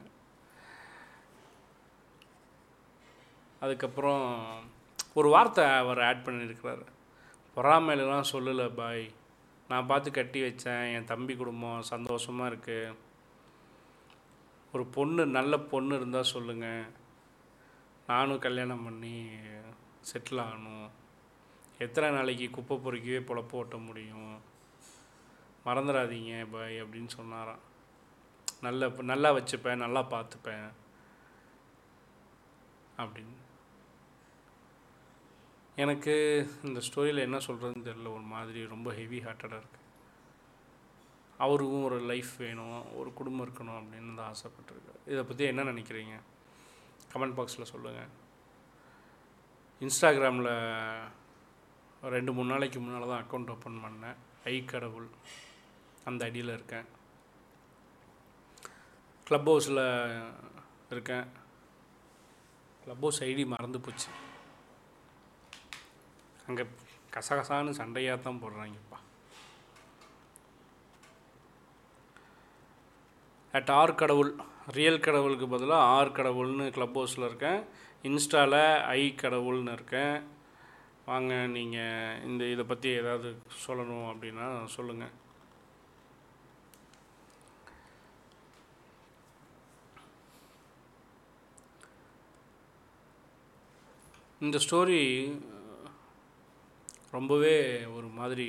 அதுக்கப்புறம் ஒரு வார்த்தை அவர் ஆட் பண்ணியிருக்கிறார். பொறாமையிலலாம் சொல்லலை பாய். நான் பார்த்து கட்டி வச்சேன். என் தம்பி குடும்பம் சந்தோஷமாக இருக்குது ஒரு பொண்ணு நல்ல பொண்ணு இருந்தால் சொல்லுங்கள் நானும் கல்யாணம் பண்ணி செட்டில் ஆகணும். எத்தனை நாளைக்கு குப்பை பொறுக்கவே பொழப்பு ஓட்ட முடியும்? மறந்துடாதீங்க பாய் அப்படின்னு சொன்னாராம். நல்ல நல்லா வச்சுப்பேன். நல்லா பார்த்துப்பேன். அப்படின்னு. எனக்கு இந்த ஸ்டோரியில் என்ன சொல்கிறதுன்னு தெரில ஒரு மாதிரி ரொம்ப ஹெவி ஹார்ட்டடாக இருக்குது அவருக்கும் ஒரு லைஃப் வேணும் ஒரு குடும்பம் இருக்கணும் அப்படின்னு தான் ஆசைப்பட்டிருக்காரு இதை பற்றி என்ன நினைக்கிறீங்க? கமெண்ட் பாக்ஸில் சொல்லுங்கள் இன்ஸ்டாகிராமில் ரெண்டு மூணு நாளைக்கு முன்னால் தான் அக்கௌண்ட் ஓப்பன் பண்ணேன். ஐ கடவுள் அந்த ஐடியில் இருக்கேன். க்ளப் ஹவுஸில் இருக்கேன். க்ளப் ஹவுஸ் ஐடி மறந்து போச்சு. அங்கே கசகசான்னு சண்டையாக தான் போடுறாங்கப்பா. அட் ஆர் கடவுள் ரியல் கடவுளுக்கு பதிலாக ஆர் கடவுள்னு க்ளப் ஹவுஸில் இருக்கேன். இன்ஸ்டாவில் ஐ கடவுள்னு இருக்கேன். வாங்க நீங்கள் இந்த இதை பற்றி ஏதாவது சொல்லணும் அப்படின்னா சொல்லுங்கள் இந்த ஸ்டோரி ரொம்பவே ஒரு மாதிரி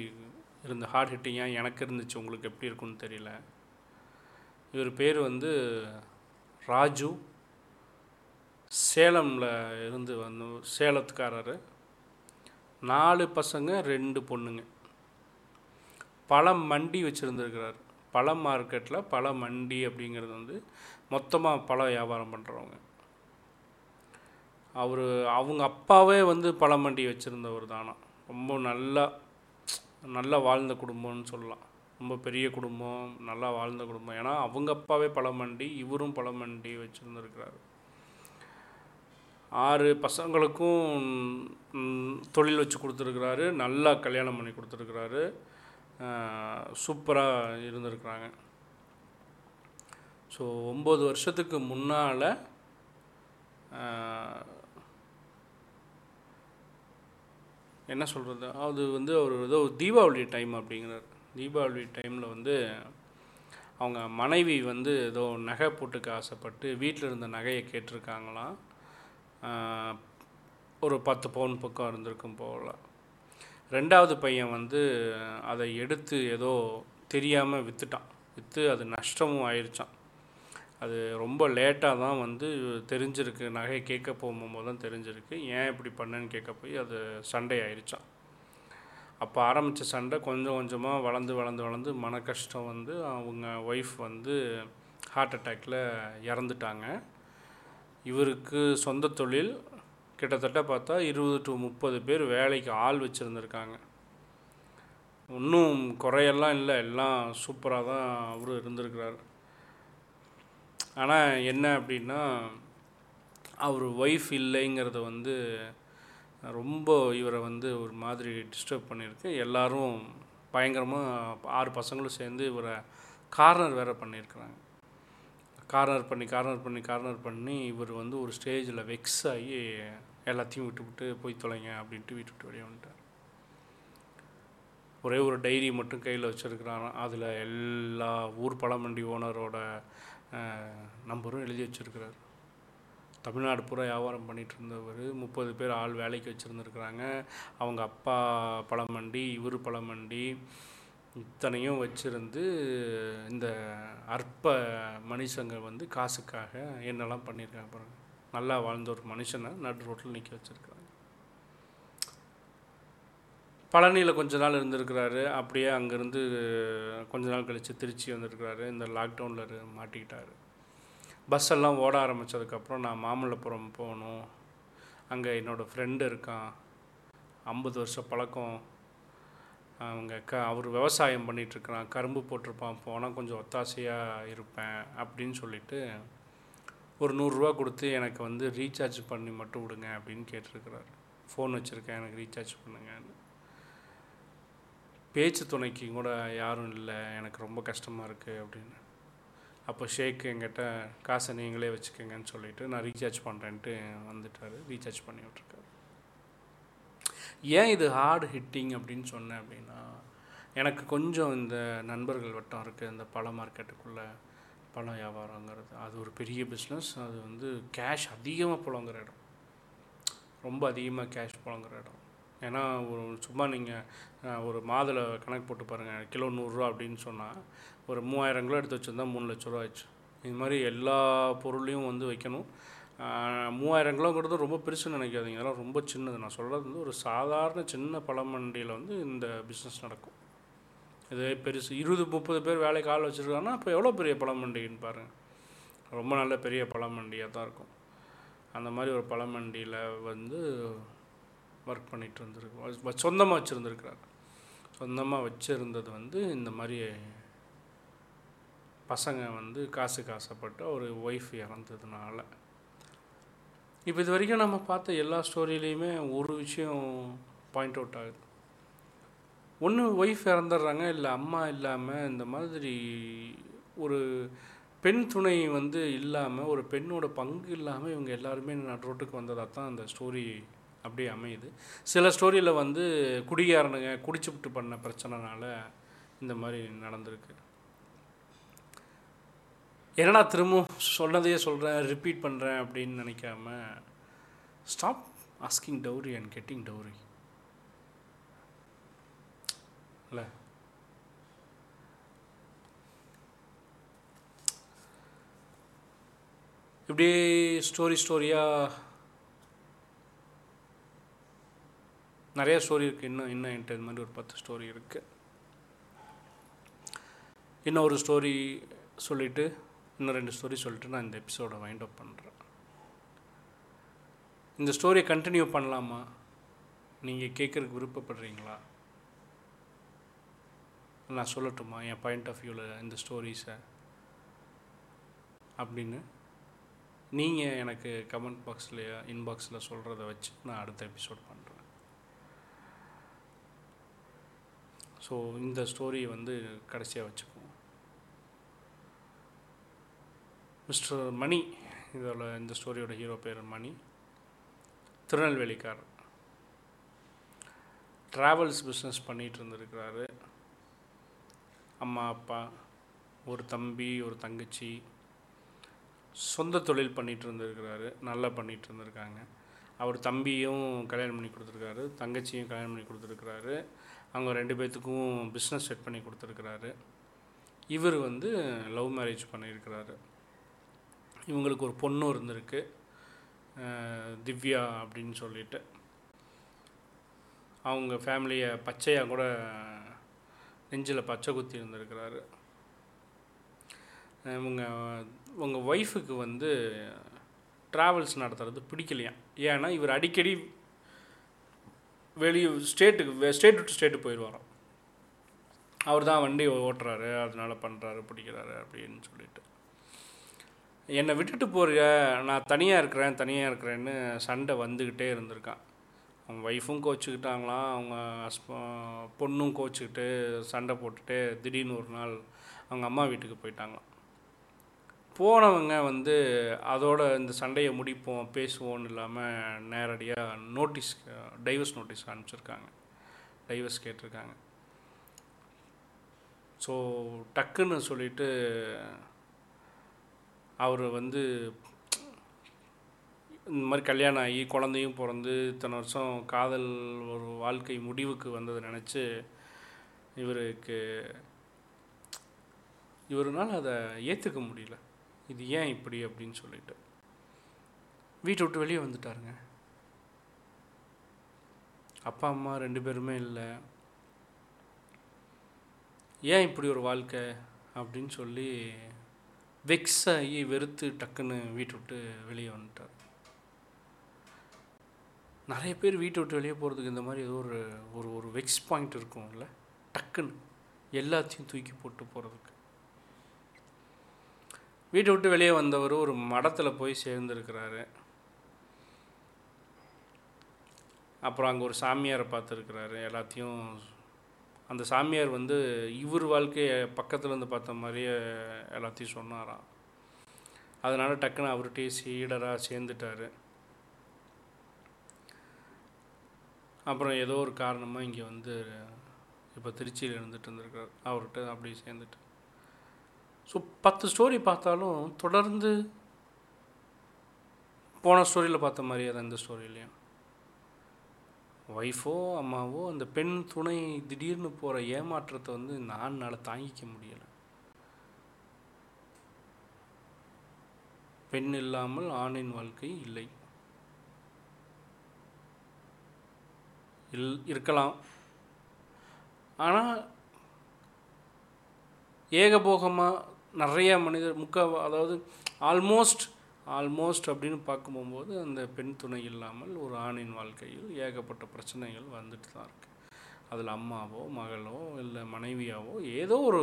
இருந்த ஹார்ட் ஹிட்டிங்காக எனக்கு இருந்துச்சு. உங்களுக்கு எப்படி இருக்குன்னு தெரியல. இவர் பேர் வந்து ராஜு. சேலமில் இருந்து வந்து சேலத்துக்காரர். நாலு பசங்க ரெண்டு பொண்ணுங்க. பழம் மண்டி வச்சுருந்துருக்கிறார். பழ மார்க்கெட்டில் பழ மண்டி அப்படிங்கிறது வந்து மொத்தமாக பழம் வியாபாரம் பண்ணுறவங்க அவர் அவங்க அப்பாவே வந்து பழ மண்டி வச்சுருந்தவர் தானா ரொம்ப நல்லா நல்லா வாழ்ந்த குடும்பம்னு சொல்லலாம். ரொம்ப பெரிய குடும்பம் நல்லா வாழ்ந்த குடும்பம். ஏன்னா அவங்க அப்பாவே பழமண்டி இவரும் பழமண்டி வச்சுருந்துருக்கிறாரு. ஆறு பசங்களுக்கும் தொழில் வச்சு கொடுத்துருக்குறாரு. நல்லா கல்யாணம் பண்ணி கொடுத்துருக்குறாரு. சூப்பராக இருந்திருக்கிறாங்க. ஸோ ஒம்பது வருஷத்துக்கு முன்னால் என்ன சொல்கிறது அது வந்து அவர் ஏதோ தீபாவளி டைம் அப்படிங்கிறார். தீபாவளி டைமில் வந்து அவங்க மனைவி வந்து ஏதோ நகை போட்டுக்க ஆசைப்பட்டு வீட்டில் இருந்த நகையை கேட்டிருக்காங்களாம். ஒரு பத்து பவுன் பக்கம் இருந்திருக்கும் போல். ரெண்டாவது பையன் வந்து அதை எடுத்து ஏதோ தெரியாமல் விற்றுட்டான் விற்று அது நஷ்டமும் ஆயிடுச்சான் அது ரொம்ப லேட்டாக தான் வந்து தெரிஞ்சிருக்கு. நகையை கேட்க போகும்போது தான் தெரிஞ்சிருக்கு. ஏன் இப்படி பண்ணேன்னு கேட்க போய் அது சண்டை ஆயிடுச்சான் அப்போ ஆரம்பித்த சண்டை கொஞ்சம் கொஞ்சமாக வளர்ந்து வளர்ந்து வளர்ந்து மன கஷ்டம் வந்து அவங்க ஒய்ஃப் வந்து ஹார்ட் அட்டாக்கில் இறந்துட்டாங்க. இவருக்கு சொந்த தொழில் கிட்டத்தட்ட பார்த்தா இருபது டு முப்பது பேர் வேலைக்கு ஆள் வச்சுருந்துருக்காங்க. ஒன்றும் குறையெல்லாம் இல்லை. எல்லாம் சூப்பராக தான் அவரும் இருந்திருக்கிறார். ஆனால் என்ன அப்படின்னா அவர் ஒய்ஃப் இல்லைங்கிறத வந்து ரொம்ப இவரை வந்து ஒரு மாதிரி டிஸ்டர்ப் பண்ணியிருக்கு. எல்லாரும் பயங்கரமாக ஆறு பசங்களும் சேர்ந்து இவரை கார்னர் வேறு பண்ணியிருக்கிறாங்க. கார்னர் பண்ணி கார்னர் பண்ணி கார்னர் பண்ணி இவர் வந்து ஒரு ஸ்டேஜில் வெக்ஸ் ஆகி எல்லாத்தையும் விட்டு விட்டு போய் தொலைங்க அப்படின்ட்டு விட்டு விட்டு வெளியே வந்துட்டார். ஒரே ஒரு டைரி மட்டும் கையில் வச்சுருக்கிறாராம். அதில் எல்லா ஊர் பழமண்டி ஓனரோட நம்பரும் எழுதி வச்சுருக்கிறார். தமிழ்நாடு பூரா வியாபாரம் பண்ணிகிட்டு இருந்தவர் முப்பது பேர் ஆள் வேலைக்கு வச்சுருந்துருக்குறாங்க. அவங்க அப்பா பழமண்டி இவர் பழமண்டி. இத்தனையும் வச்சுருந்து இந்த அற்ப மனுஷங்க வந்து காசுக்காக என்னெல்லாம் பண்ணியிருக்காங்க பாருங்கள் நல்லா வாழ்ந்த ஒரு மனுஷனை நடு ரோட்டில் நிற்க வச்சுருக்காங்க பழனியில் கொஞ்ச நாள் இருந்திருக்கிறாரு. அப்படியே அங்கேருந்து கொஞ்ச நாள் கழித்து திருச்சி வந்திருக்கிறாரு. இந்த லாக்டவுனில் மாட்டிக்கிட்டார். பஸ் எல்லாம் ஓட ஆரம்பித்ததுக்கப்புறம் நான் மாமல்லபுரம் போகணும். அங்கே என்னோடய ஃப்ரெண்டு இருக்கான். ஐம்பது வருஷம் பழக்கம். அவங்க க அவர் விவசாயம் பண்ணிகிட்ருக்கிறான் கரும்பு போட்டிருப்பான். போனால் கொஞ்சம் ஒத்தாசையாக இருப்பேன் அப்படின்னு சொல்லிட்டு ஒரு நூறுரூவா கொடுத்து எனக்கு வந்து ரீசார்ஜ் பண்ணி மட்டும் விடுங்க அப்படின்னு கேட்டிருக்கிறாரு. ஃபோன் வச்சுருக்கேன். எனக்கு ரீசார்ஜ் பண்ணுங்கன்னு. பேச்சு துணைக்கு கூட யாரும் இல்லை. எனக்கு ரொம்ப கஷ்டமாக இருக்குது அப்படின்னு. அப்போ ஷேக் என்கிட்ட காசை நீங்களே வச்சுக்கோங்கன்னு சொல்லிட்டு நான் ரீசார்ஜ் பண்ணுறேன்ட்டு வந்துட்டார். ரீசார்ஜ் பண்ணி விட்ருக்காரு ஏன் இது ஹார்டு ஹிட்டிங் அப்படின்னு சொன்னேன் அப்படின்னா எனக்கு கொஞ்சம் இந்த நண்பர்கள் வட்டம் இருக்குது இந்த பழ மார்க்கெட்டுக்குள்ளே பழம் வியாபாரங்கிறது. அது ஒரு பெரிய பிஸ்னஸ் அது வந்து கேஷ் அதிகமாக புழங்குற இடம். ரொம்ப அதிகமாக கேஷ் புழங்குற இடம். ஏன்னா ஒரு சும்மா நீங்கள் ஒரு மாதுளை கணக்கு போட்டு பாருங்கள் கிலோ நூறுரூவா அப்படின்னு சொன்னால் ஒரு மூவாயிரம் கிலோ எடுத்து வச்சுருந்தா மூணு லட்ச ரூபா ஆச்சு இது மாதிரி எல்லா பொருளையும் வந்து வைக்கணும். மூவாயிரம் கிலோங்கிறது ரொம்ப பெருசுன்னு நினைக்காதீங்க. அதெல்லாம் ரொம்ப சின்னது. நான் சொல்கிறது வந்து ஒரு சாதாரண சின்ன பழமண்டியில் வந்து இந்த பிஸ்னஸ் நடக்கும். இது பெருசு இருபது முப்பது பேர் வேலைக்கு ஆள் வச்சுருக்காங்கன்னா இப்போ எவ்வளோ பெரிய பழமண்டின்னு பாருங்கள் ரொம்ப நல்ல பெரிய பழமண்டியாக தான் இருக்கும். அந்த மாதிரி ஒரு பழமண்டியில் வந்து ஒர்க் பண்ணிகிட்டு இருந்திருக்கு. சொந்தமாக வச்சுருந்துருக்கிறார். சொந்தமாக வச்சுருந்தது வந்து இந்த மாதிரி பசங்க வந்து காசுக்கு காசப்பட்ட ஒரு ஒய்ஃப் இறந்ததுனால. இப்போ இது வரைக்கும் நம்ம பார்த்த எல்லா ஸ்டோரியிலையுமே ஒரு விஷயம் பாயிண்ட் அவுட் ஆகுது. ஒன்று ஒய்ஃப் இறந்துடுறாங்க இல்லை அம்மா இல்லாமல் இந்த மாதிரி ஒரு பெண் துணை வந்து இல்லாமல் ஒரு பெண்ணோட பங்கு இல்லாமல் இவங்க எல்லாருமே ரோட்டுக்கு வந்ததாக தான் அந்த ஸ்டோரி அப்படியே அமையுது. சில ஸ்டோரியில் வந்து குடிகாரனுங்க குடிச்சுவிட்டு பண்ண பிரச்சனைனால இந்த மாதிரி நடந்திருக்கு. என்னடா திரும்பவும் சொன்னதையே சொல்கிறேன் ரிப்பீட் பண்ணுறேன் அப்படின்னு நினைக்காம stop asking dowry and getting dowry இல்லை. இப்படியே ஸ்டோரி ஸ்டோரியாக நிறைய ஸ்டோரி இருக்குது இன்னும் இன்னும் என்கிட்ட இந்த மாதிரி ஒரு பத்து ஸ்டோரி இருக்குது இன்னும் ஒரு ஸ்டோரி சொல்லிவிட்டு இன்னும் ரெண்டு ஸ்டோரி சொல்லிட்டு நான் இந்த எபிசோடை வைண்ட் அப் பண்ணுறேன் இந்த ஸ்டோரியை கண்டினியூ பண்ணலாமா? நீங்கள் கேட்குறதுக்கு விருப்பப்படுறீங்களா? நான் சொல்லட்டுமா? என் பாயிண்ட் ஆஃப் வியூவில் இந்த ஸ்டோரிஸை அப்படின்னு நீங்கள் எனக்கு கமெண்ட் பாக்ஸில் இன்பாக்ஸில் சொல்கிறத வச்சு நான் அடுத்த எபிசோட் பண்ணுறேன் ஸோ இந்த ஸ்டோரியை வந்து கடைசியாக வச்சுக்குவோம். மிஸ்டர் மணி இதோட இந்த ஸ்டோரியோட ஹீரோ பேர் மணி திருநெல்வேலிக்கார் ட்ராவல்ஸ் பிஸ்னஸ் பண்ணிகிட்டு இருந்திருக்கிறாரு. அம்மா அப்பா ஒரு தம்பி ஒரு தங்கச்சி. சொந்த தொழில் பண்ணிகிட்டு இருந்திருக்கிறாரு. நல்லா பண்ணிகிட்டு இருந்திருக்காங்க. அவர் தம்பியும் கல்யாணம் பண்ணி கொடுத்துருக்காரு. தங்கச்சியும் கல்யாணம் பண்ணி கொடுத்துருக்குறாரு. அவங்க ரெண்டு பேர்த்துக்கும் பிஸ்னஸ் செட் பண்ணி கொடுத்துருக்குறாரு. இவர் வந்து லவ் மேரேஜ் பண்ணியிருக்கிறாரு. இவங்களுக்கு ஒரு பொண்ணும் இருந்திருக்கு. திவ்யா அப்படின்னு சொல்லிட்டு. அவங்க ஃபேமிலியை பச்சையாக கூட நெஞ்சில் பச்சை குத்தி இருந்திருக்கிறாரு. இவங்க உங்கள் ஒய்ஃபுக்கு வந்து ட்ராவல்ஸ் நடத்துறது பிடிக்கலையாம். ஏன்னா இவர் அடிக்கடி வெளியே ஸ்டேட்டுக்கு ஸ்டேட் டு ஸ்டேட்டு போயிடுவாராம். அவர் தான் வண்டி ஓட்டுறாரு அதனால் பண்ணுறாரு பிடிக்கிறாரு அப்படின்னு சொல்லிட்டு. என்னை விட்டுட்டு போறிய? நான் தனியாக இருக்கிறேன் தனியாக இருக்கிறேன்னு சண்டை வந்துக்கிட்டே இருந்திருக்கான். அவங்க ஒய்ஃபும் கோச்சிக்கிட்டாங்களாம் அவங்க ஹஸ்ப பொண்ணும் கோச்சிக்கிட்டு சண்டை போட்டுட்டு திடீர்னு ஒரு நாள் அவங்க அம்மா வீட்டுக்கு போயிட்டாங்களாம். போனவங்க வந்து அதோட இந்த சண்டையை முடிப்போம் பேசுவோன்னு இல்லாமல் நேரடியாக நோட்டீஸ் டைவர்ஸ் நோட்டீஸ் அனுப்பிச்சிருக்காங்க. டைவர்ஸ் கேட்டிருக்காங்க. ஸோ டக்குன்னு சொல்லிட்டு அவர் வந்து இந்த மாதிரி கல்யாணம் ஆகி குழந்தையும் பிறந்து இத்தனை வருஷம் காதல் ஒரு வாழ்க்கை முடிவுக்கு வந்ததை நினச்சி இவருக்கு இவருனால் அதை ஏற்றுக்க முடியல. இது ஏன் இப்படி அப்படின்னு சொல்லிட்டு. வீட்டை விட்டு வெளியே வந்துட்டாருங்க. அப்பா அம்மா ரெண்டு பேருமே இல்லை. ஏன் இப்படி ஒரு வாழ்க்கை அப்படின்னு சொல்லி வெக்ஸ் ஆகி வெறுத்து டக்குன்னு வீட்டை விட்டு வெளியே வந்துட்டார். நிறைய பேர் வீட்டை விட்டு வெளியே போகிறதுக்கு இந்த மாதிரி ஏதோ ஒரு ஒரு ஒரு வெக்ஸ் பாயிண்ட் இருக்கும்ல. டக்குன்னு எல்லாத்தையும் தூக்கி போட்டு போகிறதுக்கு வீட்டை விட்டு வெளியே வந்தவர் ஒரு மடத்தில் போய் சேர்ந்துருக்கிறாரு. அப்புறம் அங்கே ஒரு சாமியாரை பார்த்துருக்கிறாரு. எல்லாத்தையும் அந்த சாமியார் வந்து இவர் வாழ்க்கையை பக்கத்தில் இருந்து பார்த்த மாதிரியே எல்லாத்தையும் சொன்னாராம். அதனால் டக்குன்னு அவர்கிட்டயே சீடராக சேர்ந்துட்டார். அப்புறம் ஏதோ ஒரு காரணமாக இங்கே வந்து இப்போ திருச்சியில் இருந்துகிட்டு இருந்திருக்கார். அவர்கிட்ட அப்படியே சேர்ந்துட்டு ஸோ பத்து ஸ்டோரி பார்த்தாலும் தொடர்ந்து போன ஸ்டோரியில் பார்த்த மாதிரியே தான் இந்த ஸ்டோரியிலையும் ஒய்ஃபோ அம்மாவோ அந்த பெண் துணை திடீர்னு போகிற ஏமாற்றத்தை வந்து இந்த ஆண்னால் தாங்கிக்க முடியலை. பெண் இல்லாமல் ஆணின் வாழ்க்கை இல்லை. இல் இருக்கலாம். ஆனால் ஏகபோகமாக நிறைய மனிதர் முக்க அதாவது ஆல்மோஸ்ட் ஆல்மோஸ்ட் அப்படின்னு பார்க்கும்போது அந்த பெண் துணை இல்லாமல் ஒரு ஆணின் வாழ்க்கையில் ஏகப்பட்ட பிரச்சனைகள் வந்துட்டு தான் இருக்குது அதில் அம்மாவோ மகளோ இல்லை மனைவியாவோ ஏதோ ஒரு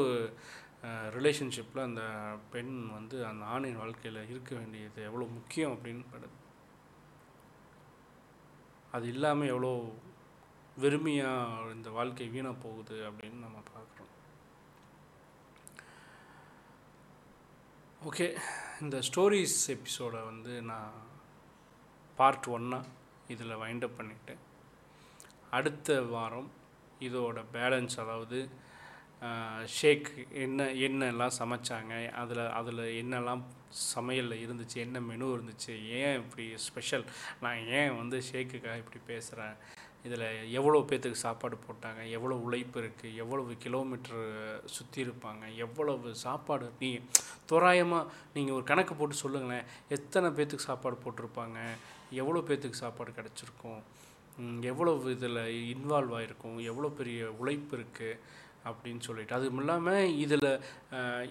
ரிலேஷன்ஷிப்பில் அந்த பெண் வந்து அந்த ஆணின் வாழ்க்கையில் இருக்க வேண்டியது எவ்வளோ முக்கியம் அப்படின்னு படுது அது இல்லாமல் எவ்வளோ வெறுமையாக இந்த வாழ்க்கை வீணாக போகுது அப்படின்னு நம்ம பார்க்குறோம் ஓகே இந்த ஸ்டோரிஸ் எபிசோடை வந்து நான் பார்ட் ஒன்னாக இதில் வைண்டப் பண்ணிட்டேன். அடுத்த வாரம் இதோட பேலன்ஸ் அதாவது ஷேக் என்ன என்னெல்லாம் சமைச்சாங்க அதில் அதில் என்னெல்லாம் சமையலில் இருந்துச்சு என்ன மெனு இருந்துச்சு ஏன் இப்படி ஸ்பெஷல் நான் ஏன் வந்து ஷேக்குக்காக இப்படி பேசுகிறேன் இதில் எவ்வளோ பேர்த்துக்கு சாப்பாடு போட்டாங்க எவ்வளோ உழைப்பு இருக்குது எவ்வளவு கிலோமீட்ரு சுற்றி இருப்பாங்க எவ்வளவு சாப்பாடு நீ தோராயமாக நீங்கள் ஒரு கணக்கு போட்டு சொல்லுங்களேன் எத்தனை பேர்த்துக்கு சாப்பாடு போட்டிருப்பாங்க எவ்வளோ பேர்த்துக்கு சாப்பாடு கிடச்சிருக்கும் எவ்வளவு இதில் இன்வால்வ் ஆகிருக்கும் எவ்வளோ பெரிய உழைப்பு இருக்குது அப்படின்னு சொல்லிட்டு. அதுவும் இல்லாமல் இதில்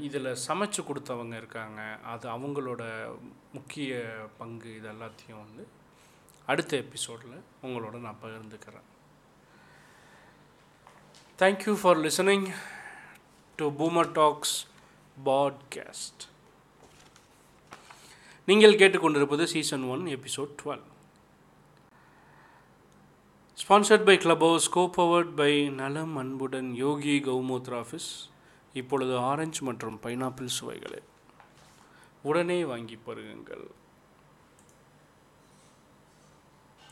இதில் சமைச்சு கொடுத்தவங்க இருக்காங்க. அது அவங்களோட முக்கிய பங்கு இது எல்லாத்தையும் வந்து அடுத்த எபிசோடில் உங்களோட நான் பகிர்ந்துக்கிறேன். Thank you for listening to boomer talks podcast நீங்கள் கேட்டுக்கொண்டிருப்பது season one episode twelve sponsored by club house copowered by நலம் அன்புடன் யோகி கௌமூத்ரா ஆஃபீஸ் இப்பொழுது ஆரஞ்சு மற்றும் பைனாப்பிள் சுவைகளை உடனே வாங்கி பருகுங்கள்.